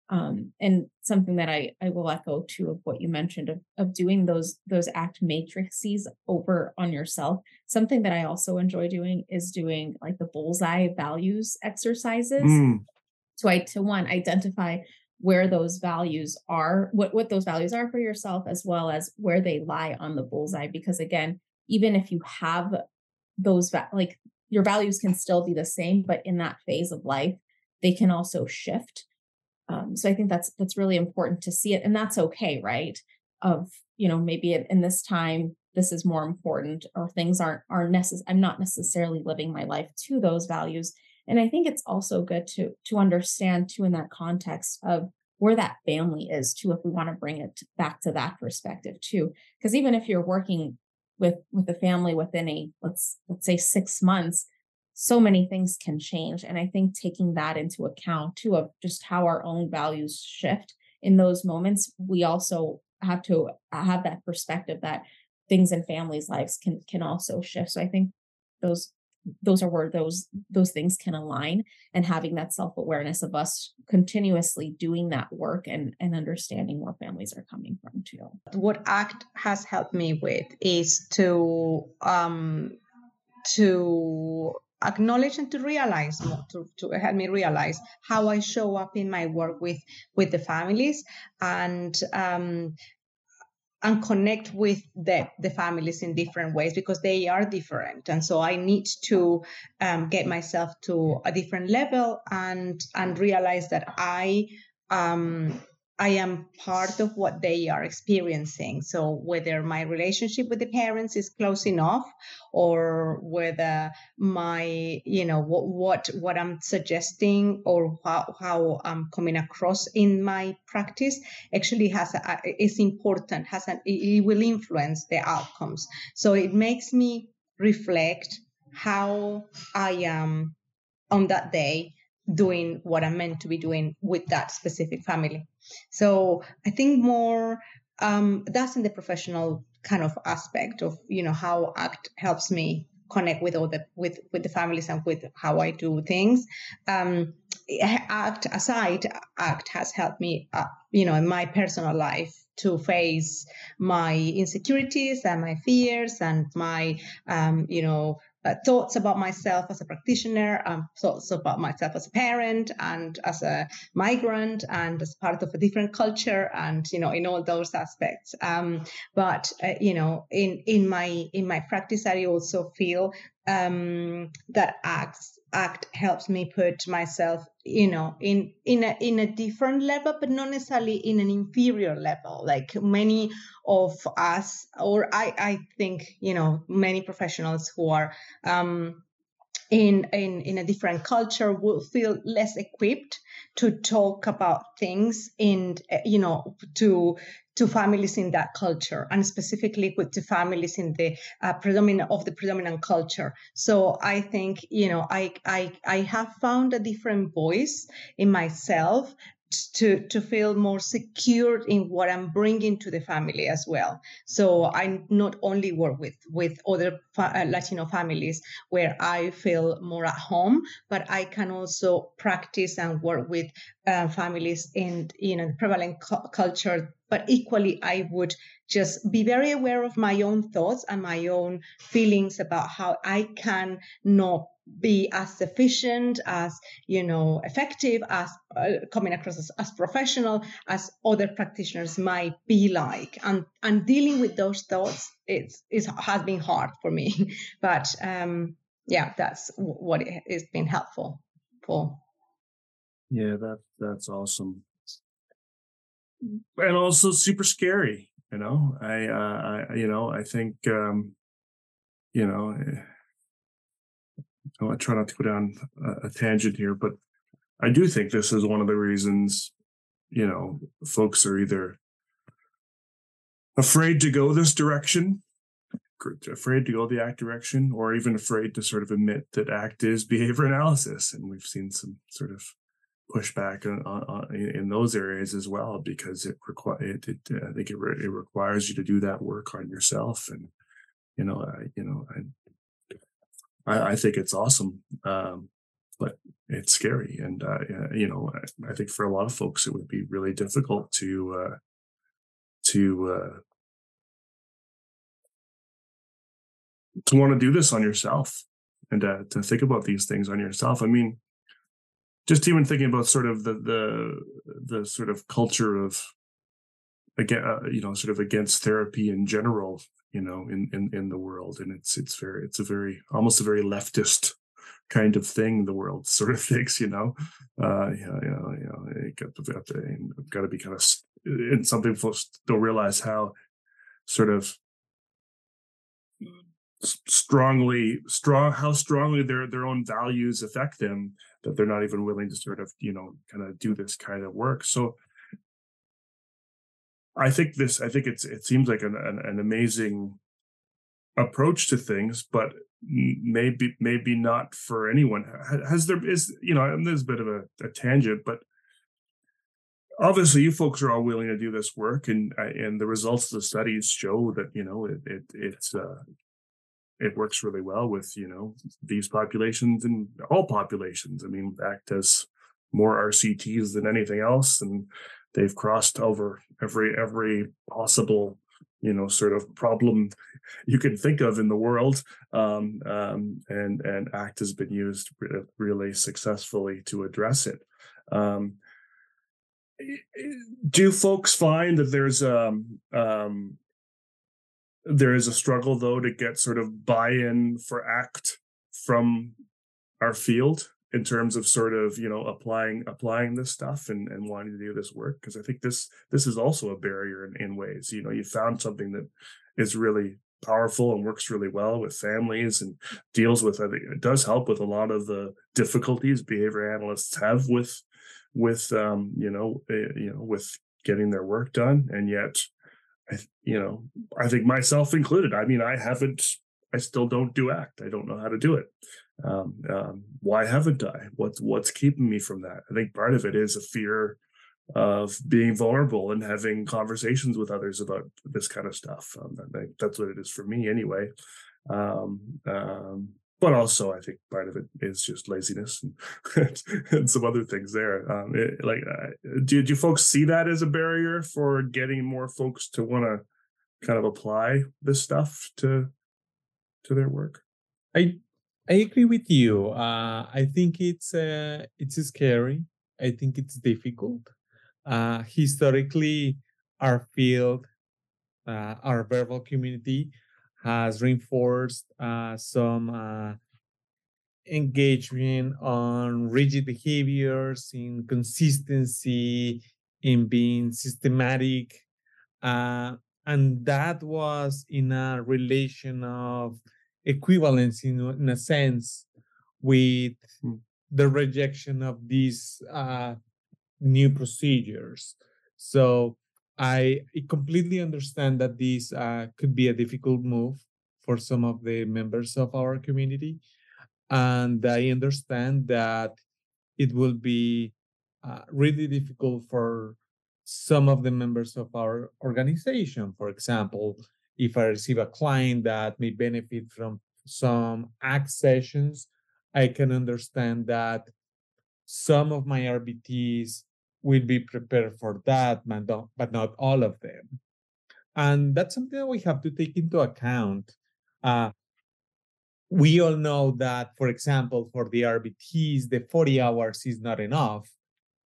um, and something that I, I will echo too of what you mentioned of, of doing those those act matrices over on yourself. Something that i also enjoy doing is doing like the bullseye values exercises. Mm. so i to one identify where those values are what what those values are for yourself as well as where they lie on the bullseye because again even if you have those va- like your values can still be the same but in that phase of life they can also shift um, so I think that's that's really important to see it, and that's okay, right? Of you know maybe in, in this time this is more important, or things aren't are necessary. I'm not necessarily living my life to those values, and I think it's also good to to understand too in that context of where that family is too if we want to bring it back to that perspective too because even if you're working with with a family within a let's let's say 6 months so many things can change. And I think taking that into account too, of just how our own values shift in those moments, we also have to uh, have that perspective that things in families' lives can can also shift. So I think those those are where those those things can align and having that self-awareness of us continuously doing that work and and understanding where families are coming from too what act has helped me with is to um to acknowledge and to realize to, to help me realize how I show up in my work with with the families and um, and connect with the, the families in different ways because they are different. And so i need to um, get myself to a different level and and realize that i um, I am part of what they are experiencing. So whether my relationship with the parents is close enough, or whether my, you know, what what what I'm suggesting or how, how I'm coming across in my practice actually has a, is important. Has an it will influence the outcomes. So it makes me reflect how I am on that day doing what I'm meant to be doing with that specific family. So I think more um, that's in the professional kind of aspect of you know how ACT helps me connect with all the with with the families and with how I do things. Um, ACT aside, ACT has helped me, uh, you know, in my personal life to face my insecurities and my fears and my um, you know uh, thoughts about myself as a practitioner, um, thoughts about myself as a parent and as a migrant and as part of a different culture, and you know, in all those aspects. Um, but uh, you know, in in my in my practice, I also feel um, that acts act helps me put myself you know in in a in a different level but not necessarily in an inferior level. Like many of us or i i think you know many professionals who are um in in in a different culture will feel less equipped to talk about things and eh, you know to to families in that culture and specifically with the families in the uh, predominant of the predominant culture. So i think you know i i i have found a different voice in myself to to feel more secure in what I'm bringing to the family as well. So I not only work with with other fa- uh, Latino families where I feel more at home, but I can also practice and work with uh, families in you know the prevalent cu- culture. But equally, I would just be very aware of my own thoughts and my own feelings about how I can not be as efficient as you know effective as uh, coming across as, as professional as other practitioners might be like. And and dealing with those thoughts it's it has been hard for me. But um yeah that's what it has been helpful for. Yeah that that's awesome. And also super scary you know? I uh i you know i think um you know eh, I try not to go down a, a tangent here, but I do think this is one of the reasons, you know, folks are either afraid to go this direction afraid to go the act direction or even afraid to sort of admit that act is behavior analysis. And we've seen some sort of pushback on, on, in those areas as well because it require it, it, I think it, re- it requires you to do that work on yourself. And you know I, you know I, I, I think it's awesome um, but it's scary and uh, you know I, I, think for a lot of folks it would be really difficult to uh, to uh, to want to do this on yourself and to, to think about these things on yourself. I mean, just even thinking about sort of the the the sort of culture of again uh, you know sort of against therapy in general you know in in in the world. And it's it's very it's a very almost a very leftist kind of thing the world sort of thinks you know? Uh yeah yeah know, it got, to, got to be kind of and some people don't realize how sort of strongly strong how strongly their their own values affect them that they're not even willing to sort of you know kind of do this kind of work. So i think this i think it's it seems like an, an, an amazing approach to things but maybe maybe not for anyone has there is you know there's a bit of a, a tangent but obviously you folks are all willing to do this work and uh, and the results of the studies show that you know it, it it's uh it works really well with you know these populations and all populations. I mean, ACT as more RCTs than anything else, and they've crossed over every every possible you know sort of problem you can think of in the world um, um, and and act has been used really successfully to address it. Um, do folks find that there's um, um, there is a struggle though to get sort of buy-in for act from our field in terms of sort of you know applying applying this stuff and, and wanting to do this work because i think this this is also a barrier in, in ways you know you found something that is really powerful and works really well with families and deals with i think it does help with a lot of the difficulties behavior analysts have with with um you know uh, you know with getting their work done and yet I, you know, I think myself included. I mean, I haven't, I still don't do ACT. I don't know how to do it. Um, um, why haven't I? What's what's keeping me from that? I think part of it is a fear of being vulnerable and having conversations with others about this kind of stuff. Um, I think that's what it is for me, anyway. Um, um, but also I think part of it is just laziness and, and some other things there. Um, it, like, uh, do do folks see that as a barrier for getting more folks to want to kind of apply this stuff to to their work? I I agree with you. Uh, I think it's uh, it's scary. I think it's difficult. Uh, historically, our field, uh, our verbal community has reinforced uh, some uh, engagement on rigid behaviors, in consistency, in being systematic. And that was in a relation of equivalence, in, in a sense, with hmm. the rejection of these uh, new procedures. So I completely understand that this uh, could be a difficult move for some of the members of our community. And I understand that it will be uh, really difficult for some of the members of our organization. For example, if I receive a client that may benefit from some ACT sessions, I can understand that some of my RBTs will be prepared for that, but not all of them. And that's something that we have to take into account. Uh, we all know that, for example, for the RBTs, the 40 hours is not enough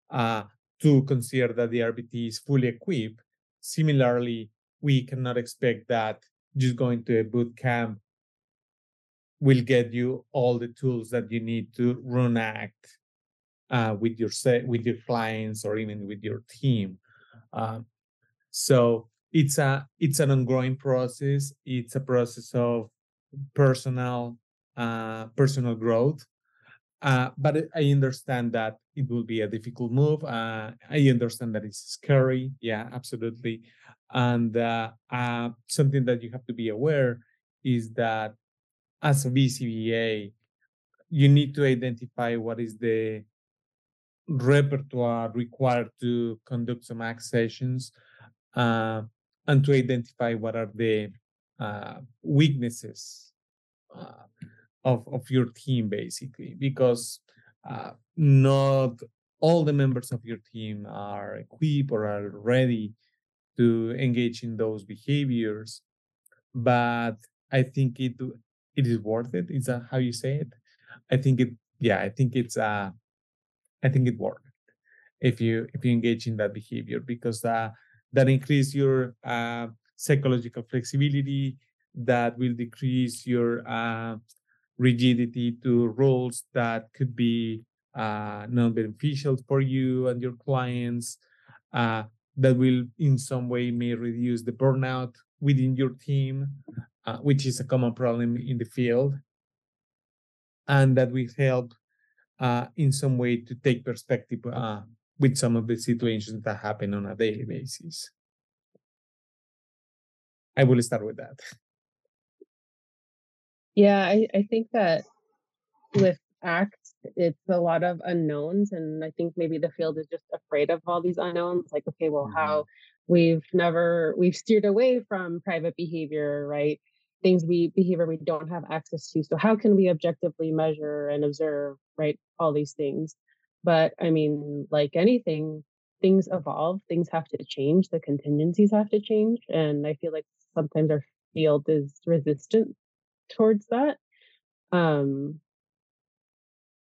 uh, to consider that the RBT is fully equipped. Similarly, we cannot expect that just going to a boot camp will get you all the tools that you need to run ACT uh, with your set with your clients or even with your team. Um, so it's a it's an ongoing process. It's a process of personal uh, personal growth. Uh, but I understand that it will be a difficult move. Uh, I understand that it's scary. Yeah, absolutely. And uh, uh, something that you have to be aware is that as a BCBA, you need to identify what is the repertoire required to conduct some ACT sessions uh, and to identify what are the uh, weaknesses of, of your team, basically, because uh, not all the members of your team are equipped or are ready to engage in those behaviors. But I think it it is worth it. Is that how you say it? I think it. Yeah, I think it's. Uh, I think it worked if you if you engage in that behavior because uh, that increase your uh, psychological flexibility. That will decrease your uh, rigidity to rules that could be uh, non-beneficial for you and your clients. Uh, that will in some way may reduce the burnout within your team, uh, which is a common problem in the field, and that will help uh, in some way to take perspective uh, with some of the situations that happen on a daily basis. I will start with that. Yeah, I, I think that with ACT, it's a lot of unknowns. And I think maybe the field is just afraid of all these unknowns. Like, okay, well, mm-hmm. how we've never, we've steered away from private behavior, right? Things we behavior we don't have access to. So how can we objectively measure and observe, right? All these things. But I mean, like anything, things evolve, things have to change, the contingencies have to change. And I feel like sometimes our field is resistant towards that. Um,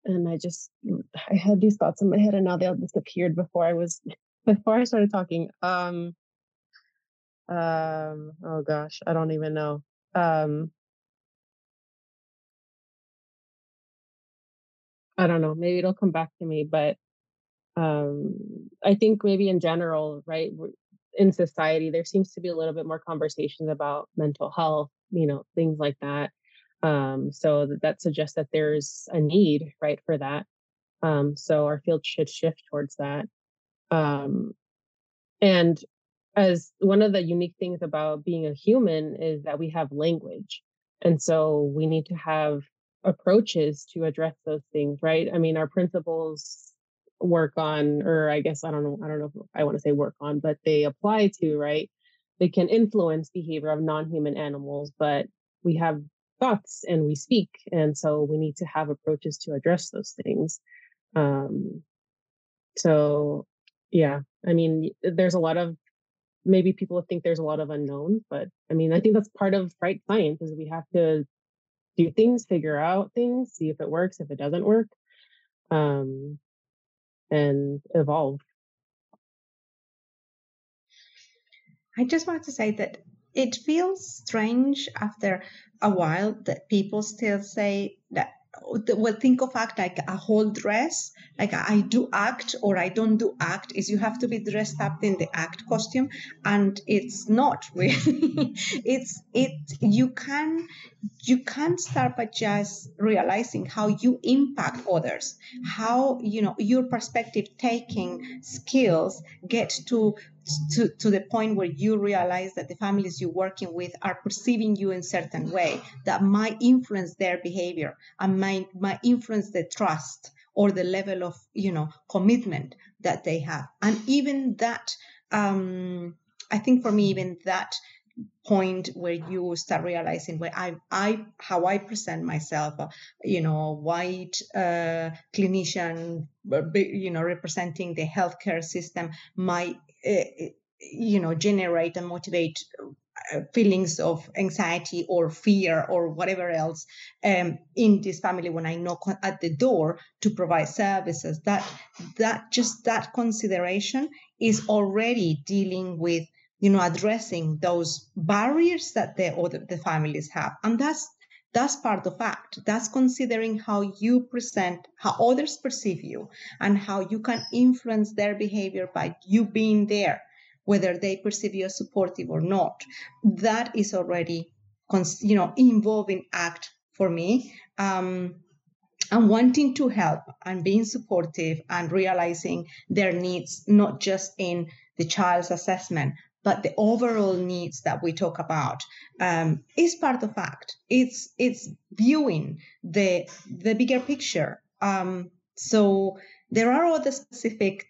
and I just I had these thoughts in my head and now they all disappeared before I was before I started talking. Um um oh gosh, I don't even know. Um I don't know, maybe it'll come back to me, but um I think maybe in general, right, in society there seems to be a little bit more conversations about mental health, you know, things like that. Um, so that, that suggests that there's a need, right, for that. Um, so our field should shift towards that. Um, and as one of the unique things about being a human is that we have language. And so we need to have approaches to address those things, right? I mean, our principles work on, or I guess I don't know, I don't know if I want to say work on, but they apply to, right? They can influence behavior of non-human animals, but we have thoughts and we speak. And so we need to have approaches to address those things. Um, so, yeah, I mean, there's a lot of maybe people think there's a lot of unknowns, but I mean, I think that's part of right science is we have to do things, figure out things, see if it works, if it doesn't work, um, and evolve. I just wanted to say that it feels strange after a while that people still say that well think of act like a whole dress like i do act or i don't do act is you have to be dressed up in the act costume. And it's not really it's it you can you can't start by just realizing how you impact others how you know your perspective taking skills get to to, to the point where you realize that the families you're working with are perceiving you in certain way that might influence their behavior and might, might influence the trust or the level of you know commitment that they have. And even that um, i think for me even that point where you start realizing where I, I, how I present myself, uh, you know, white uh, clinician, uh, you know, representing the healthcare system, might, uh, you know, generate and motivate feelings of anxiety or fear or whatever else um, in this family when I knock at the door to provide services. That that just that consideration is already dealing with you know, addressing those barriers that the other the families have. And that's that's part of act. That's considering how you present, how others perceive you, and how you can influence their behavior by you being there, whether they perceive you as supportive or not. That is already, you know, involving act for me. Um, and wanting to help and being supportive and realizing their needs, not just in the child's assessment, but the overall needs that we talk about um, is part of ACT. It's it's viewing the the bigger picture. Um, so there are other specific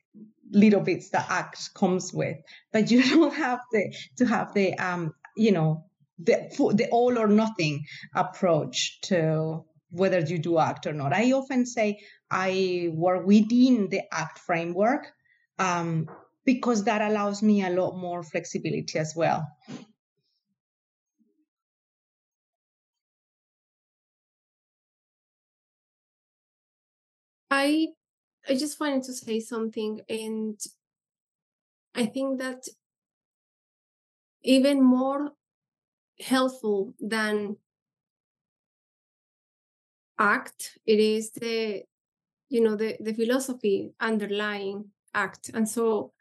little bits that ACT comes with, but you don't have the to have the um, you know the the all or nothing approach to whether you do ACT or not. I often say I work within the ACT framework. Um, because that allows me a lot more flexibility as well. I I just wanted to say something and I think that even more helpful than act it is the you know the the philosophy underlying act and so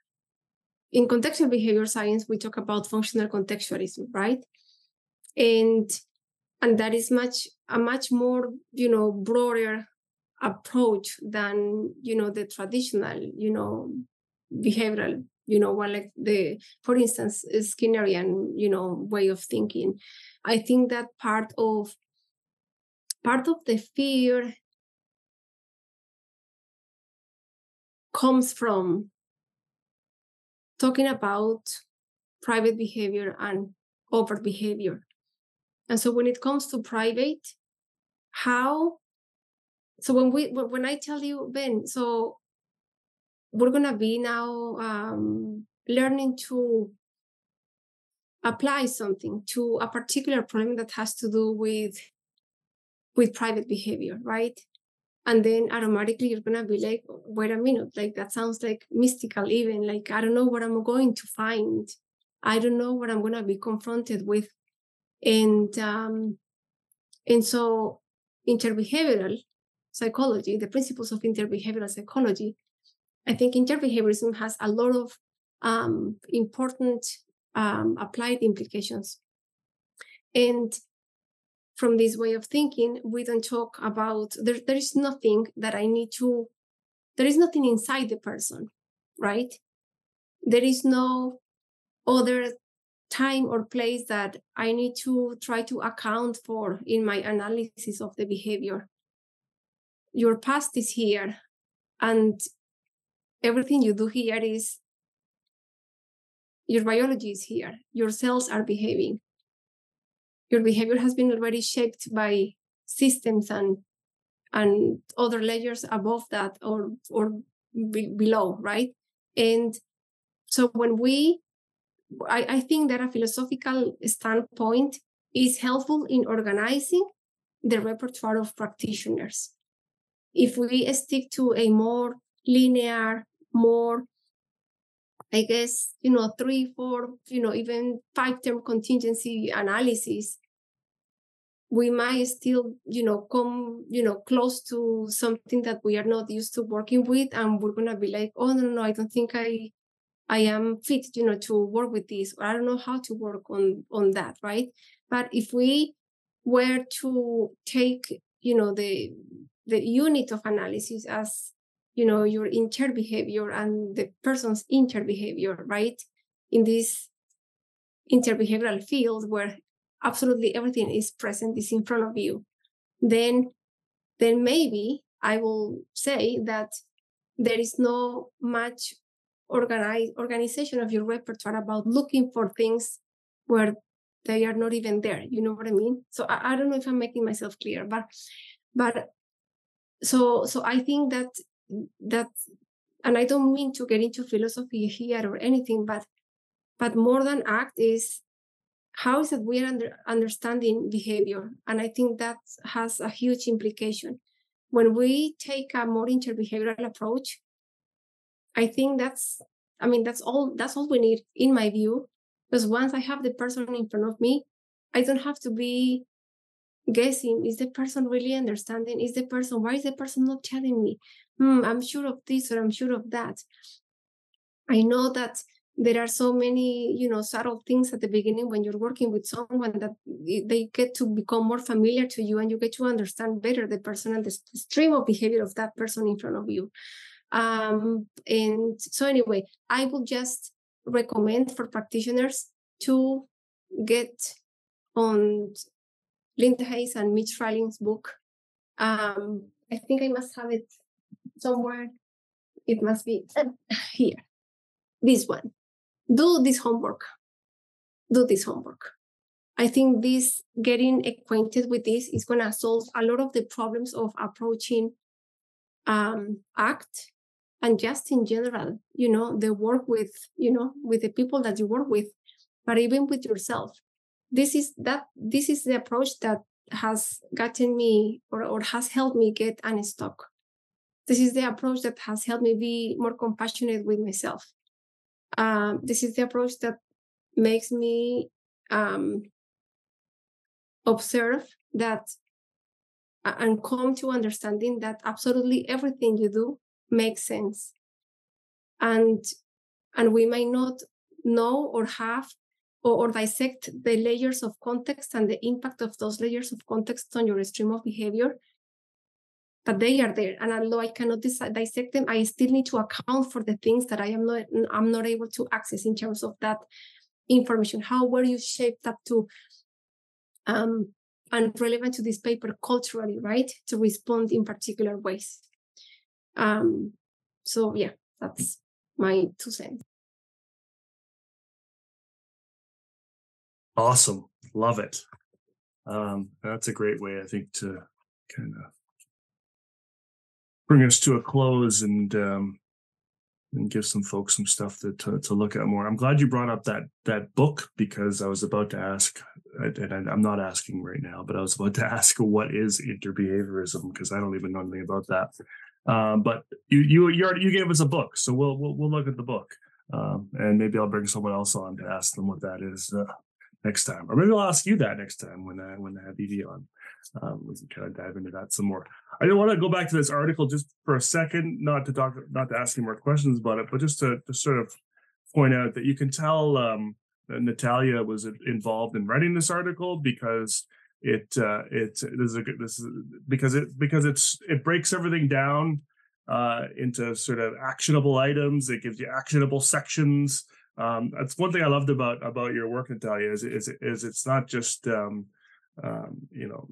in contextual behavior science, we talk about functional contextualism, right? And and that is much a much more you know broader approach than you know the traditional you know behavioral you know one like the for instance skinnerian you know way of thinking i think that part of part of the fear comes from talking about private behavior and overt behavior. And so when it comes to private, how so when we when I tell you Ben, so we're gonna be now um, learning to apply something to a particular problem that has to do with with private behavior, right? And then automatically you're gonna be like wait a minute like that sounds like mystical even like i don't know what i'm going to find. I don't know what i'm gonna be confronted with. And um and so interbehavioral psychology the principles of interbehavioral psychology i think interbehaviorism has a lot of um important um applied implications. And from this way of thinking, we don't talk about there, there is nothing that I need to, there is nothing inside the person, right? There is no other time or place that I need to try to account for in my analysis of the behavior. Your past is here, and everything you do here is your biology is here, your cells are behaving your behavior has been already shaped by systems and and other layers above that or or be, below right? And so when we I, I think that a philosophical standpoint is helpful in organizing the repertoire of practitioners. If we stick to a more linear more i guess you know three four you know even five term contingency analysis we might still you know come you know close to something that we are not used to working with and we're gonna be like oh no no, i don't think i i am fit you know to work with this i don't know how to work on on that right? But if we were to take you know the the unit of analysis as you know your inter behavior and the person's inter behavior right? In this interbehavioral field where absolutely everything is present is in front of you then then maybe i will say that there is no much organized organization of your repertoire about looking for things where they are not even there you know what i mean? So i, I don't know if i'm making myself clear but but so so i think that that and i don't mean to get into philosophy here or anything but but more than act is how is it we're under, understanding behavior? And i think that has a huge implication. When we take a more interbehavioral approach i think that's i mean that's all that's all we need in my view because once i have the person in front of me i don't have to be guessing is the person really understanding? Is the person why is the person not telling me hmm, i'm sure of this or i'm sure of that i know that there are so many you know subtle things at the beginning when you're working with someone that they get to become more familiar to you and you get to understand better the person and the stream of behavior of that person in front of you um and so anyway i will just recommend for practitioners to get on Linda Hayes and Mitch Fryling's book. Um, I think I must have it somewhere. It must be here. This one. Do this homework. Do this homework. I think this getting acquainted with this is going to solve a lot of the problems of approaching um, ACT and just in general, you know, the work with, you know, with the people that you work with, but even with yourself. This is that this is the approach that has gotten me or, or has helped me get unstuck. This is the approach that has helped me be more compassionate with myself. Um, this is the approach that makes me um, observe that and come to understanding that absolutely everything you do makes sense and and we might not know or have or, or, dissect the layers of context and the impact of those layers of context on your stream of behavior but they are there and although i cannot dis- dissect them i still need to account for the things that i am not i'm not able to access in terms of that information how were you shaped up to um, and relevant to this paper culturally, right? To respond in particular ways. Um, so yeah, that's my two cents. Awesome. Love it. Um, that's a great way, I think, to kind of bring us to a close and um, and give some folks some stuff to, to, to look at more. I'm glad you brought up that that book because I was about to ask, and I'm not asking right now, but I was about to ask what is interbehaviorism because I don't even know anything about that. Um, but you you you already you gave us a book, so we'll we'll, we'll look at the book, um, and maybe I'll bring someone else on to ask them what that is uh, next time, or maybe I'll ask you that next time when I when I have Evie on. Um, we can kind of dive into that some more. I do want to go back to this article just for a second, not to talk, not to ask any more questions about it, but just to, to sort of point out that you can tell um, that Natalia was involved in writing this article because it uh, it this is a good this is because it because it's it breaks everything down uh, into sort of actionable items. It gives you actionable sections. Um, that's one thing I loved about about your work, Natalia. Is is is it's not just um, um, you know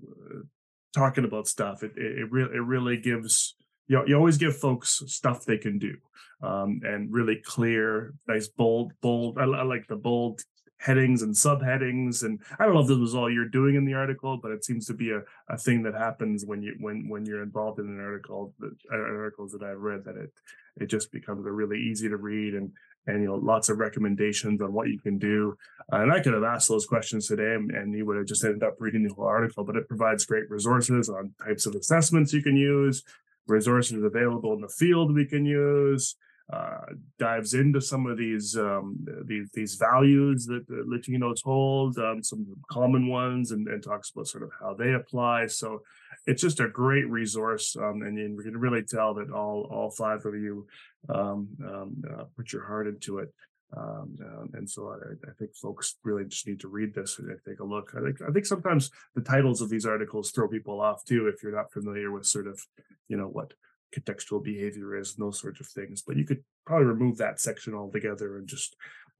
talking about stuff. It it, it really it really gives you know, you always give folks stuff they can do um, and really clear, nice bold bold. I, I like the bold headings and subheadings and i don't know if this was all you're doing in the article but it seems to be a, a thing that happens when you when when you're involved in an article that articles that i've read that it it just becomes a really easy to read and and you know lots of recommendations on what you can do. Uh, and I could have asked those questions today, and, and you would have just ended up reading the whole article. But it provides great resources on types of assessments you can use, resources available in the field we can use. Uh, dives into some of these um, these these values that the Latinos hold, um, some common ones, and, and, talks about sort of how they apply. So it's just a great resource, um, and, we can really tell that all all five of you um, um, uh, put your heart into it. Um, uh, and so I, I, think folks really just need to read this and take a look. I think I think sometimes the titles of these articles throw people off too if you're not familiar with sort of you know what contextual behavior is and those sorts of things. But you could probably remove that section altogether and just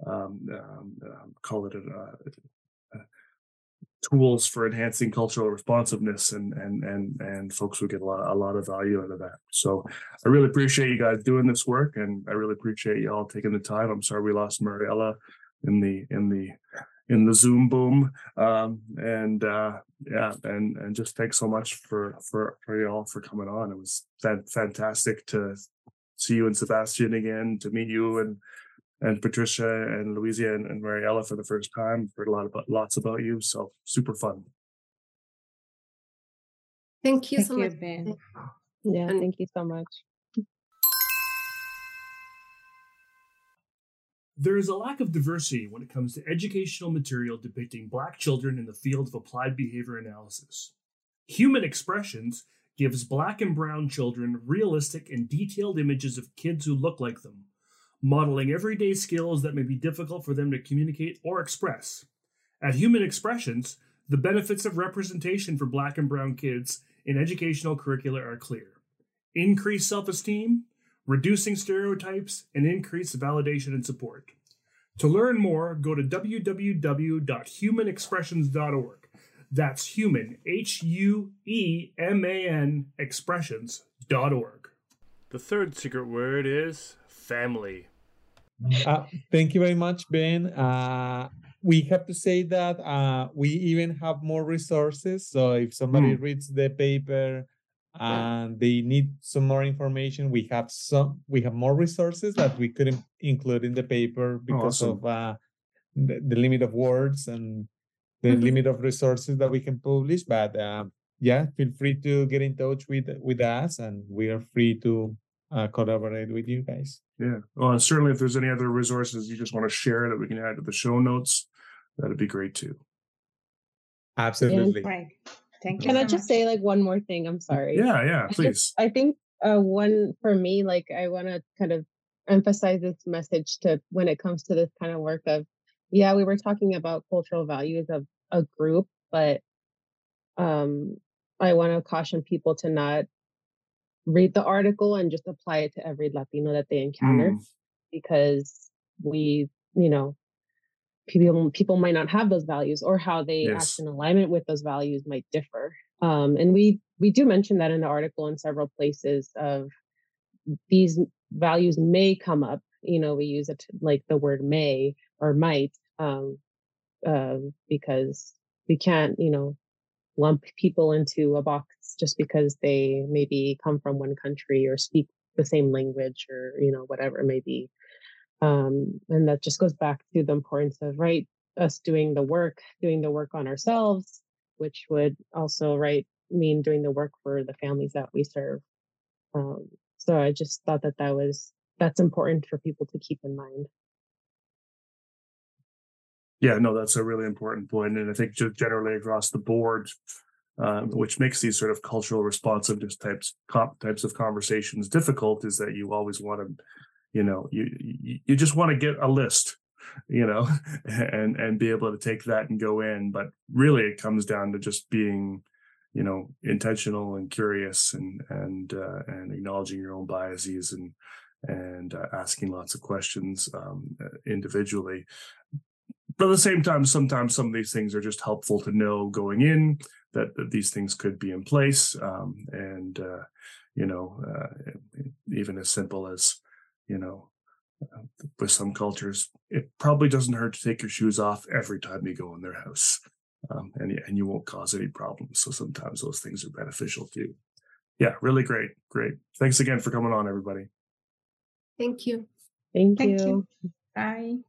um, um, um call it a, tools for enhancing cultural responsiveness and and and and folks will get a lot a lot of value out of that. So i really appreciate you guys doing this work and i really appreciate you all taking the time. I'm sorry we lost Mariela in the in the in the zoom boom. Um, and uh yeah and and just thanks so much for for for you all for coming on. It was fantastic to see you and sebastian again to meet you and and Patricia and Luisa and, and Mariela for the first time. Heard a lot about lots about you, so super fun. Thank you thank so you, much. Ben. Yeah, thank you so much. There is a lack of diversity when it comes to educational material depicting Black children in the field of applied behavior analysis. Hueman Expressions gives Black and Brown children realistic and detailed images of kids who look like them, modeling everyday skills that may be difficult for them to communicate or express. At Hueman Expressions, the benefits of representation for Black and Brown kids in educational curricula are clear increased self esteem, reducing stereotypes, and increased validation and support. To learn more, go to www.huemanexpressions.org. That's human, H U E M A N, expressions.org. The third secret word is family. Uh, thank you very much, Ben. Uh, we have to say that uh, we even have more resources. So if somebody mm. reads the paper and they need some more information, we have some. We have more resources that we couldn't include in the paper because awesome. of uh, the, the, limit of words and the mm-hmm. limit of resources that we can publish. But uh, yeah, feel free to get in touch with with us, and we are free to uh, collaborate with you guys. Yeah. Well, and certainly if there's any other resources you just want to share that we can add to the show notes, that'd be great too. Absolutely. Right. Thank you. Can I just say like one more thing? I'm sorry. Yeah, yeah, please. I, just, I think uh, one for me, like I want to kind of emphasize this message to when it comes to this kind of work of, yeah, we were talking about cultural values of a group, but um, I want to caution people to not read the article and just apply it to every Latino that they encounter mm. because we, you know, people people might not have those values or how they yes. act in alignment with those values might differ. Um, and we we do mention that in the article in several places of these values may come up. You know, we use it like the word may or might um, uh, because we can't, you know, lump people into a box just because they maybe come from one country or speak the same language or you know whatever it may be. Um, and that just goes back to the importance of right us doing the work doing the work on ourselves which would also right mean doing the work for the families that we serve. Um, so i just thought that that was that's important for people to keep in mind yeah, no, that's a really important point, and I think just generally across the board, uh, which makes these sort of cultural responsiveness types comp, types of conversations difficult, is that you always want to, you know, you you just want to get a list, you know, and and be able to take that and go in. But really, it comes down to just being, you know, intentional and curious, and and uh, and acknowledging your own biases and and uh, asking lots of questions um, individually but at the same time, sometimes some of these things are just helpful to know going in that, that these things could be in place. Um, and, uh, you know, uh, even as simple as, you know, uh, with some cultures, it probably doesn't hurt to take your shoes off every time you go in their house. Um, and, and you won't cause any problems. So sometimes those things are beneficial too. Yeah, really great. Great. Thanks again for coming on, everybody. Thank you. Thank, Thank you. you. Bye.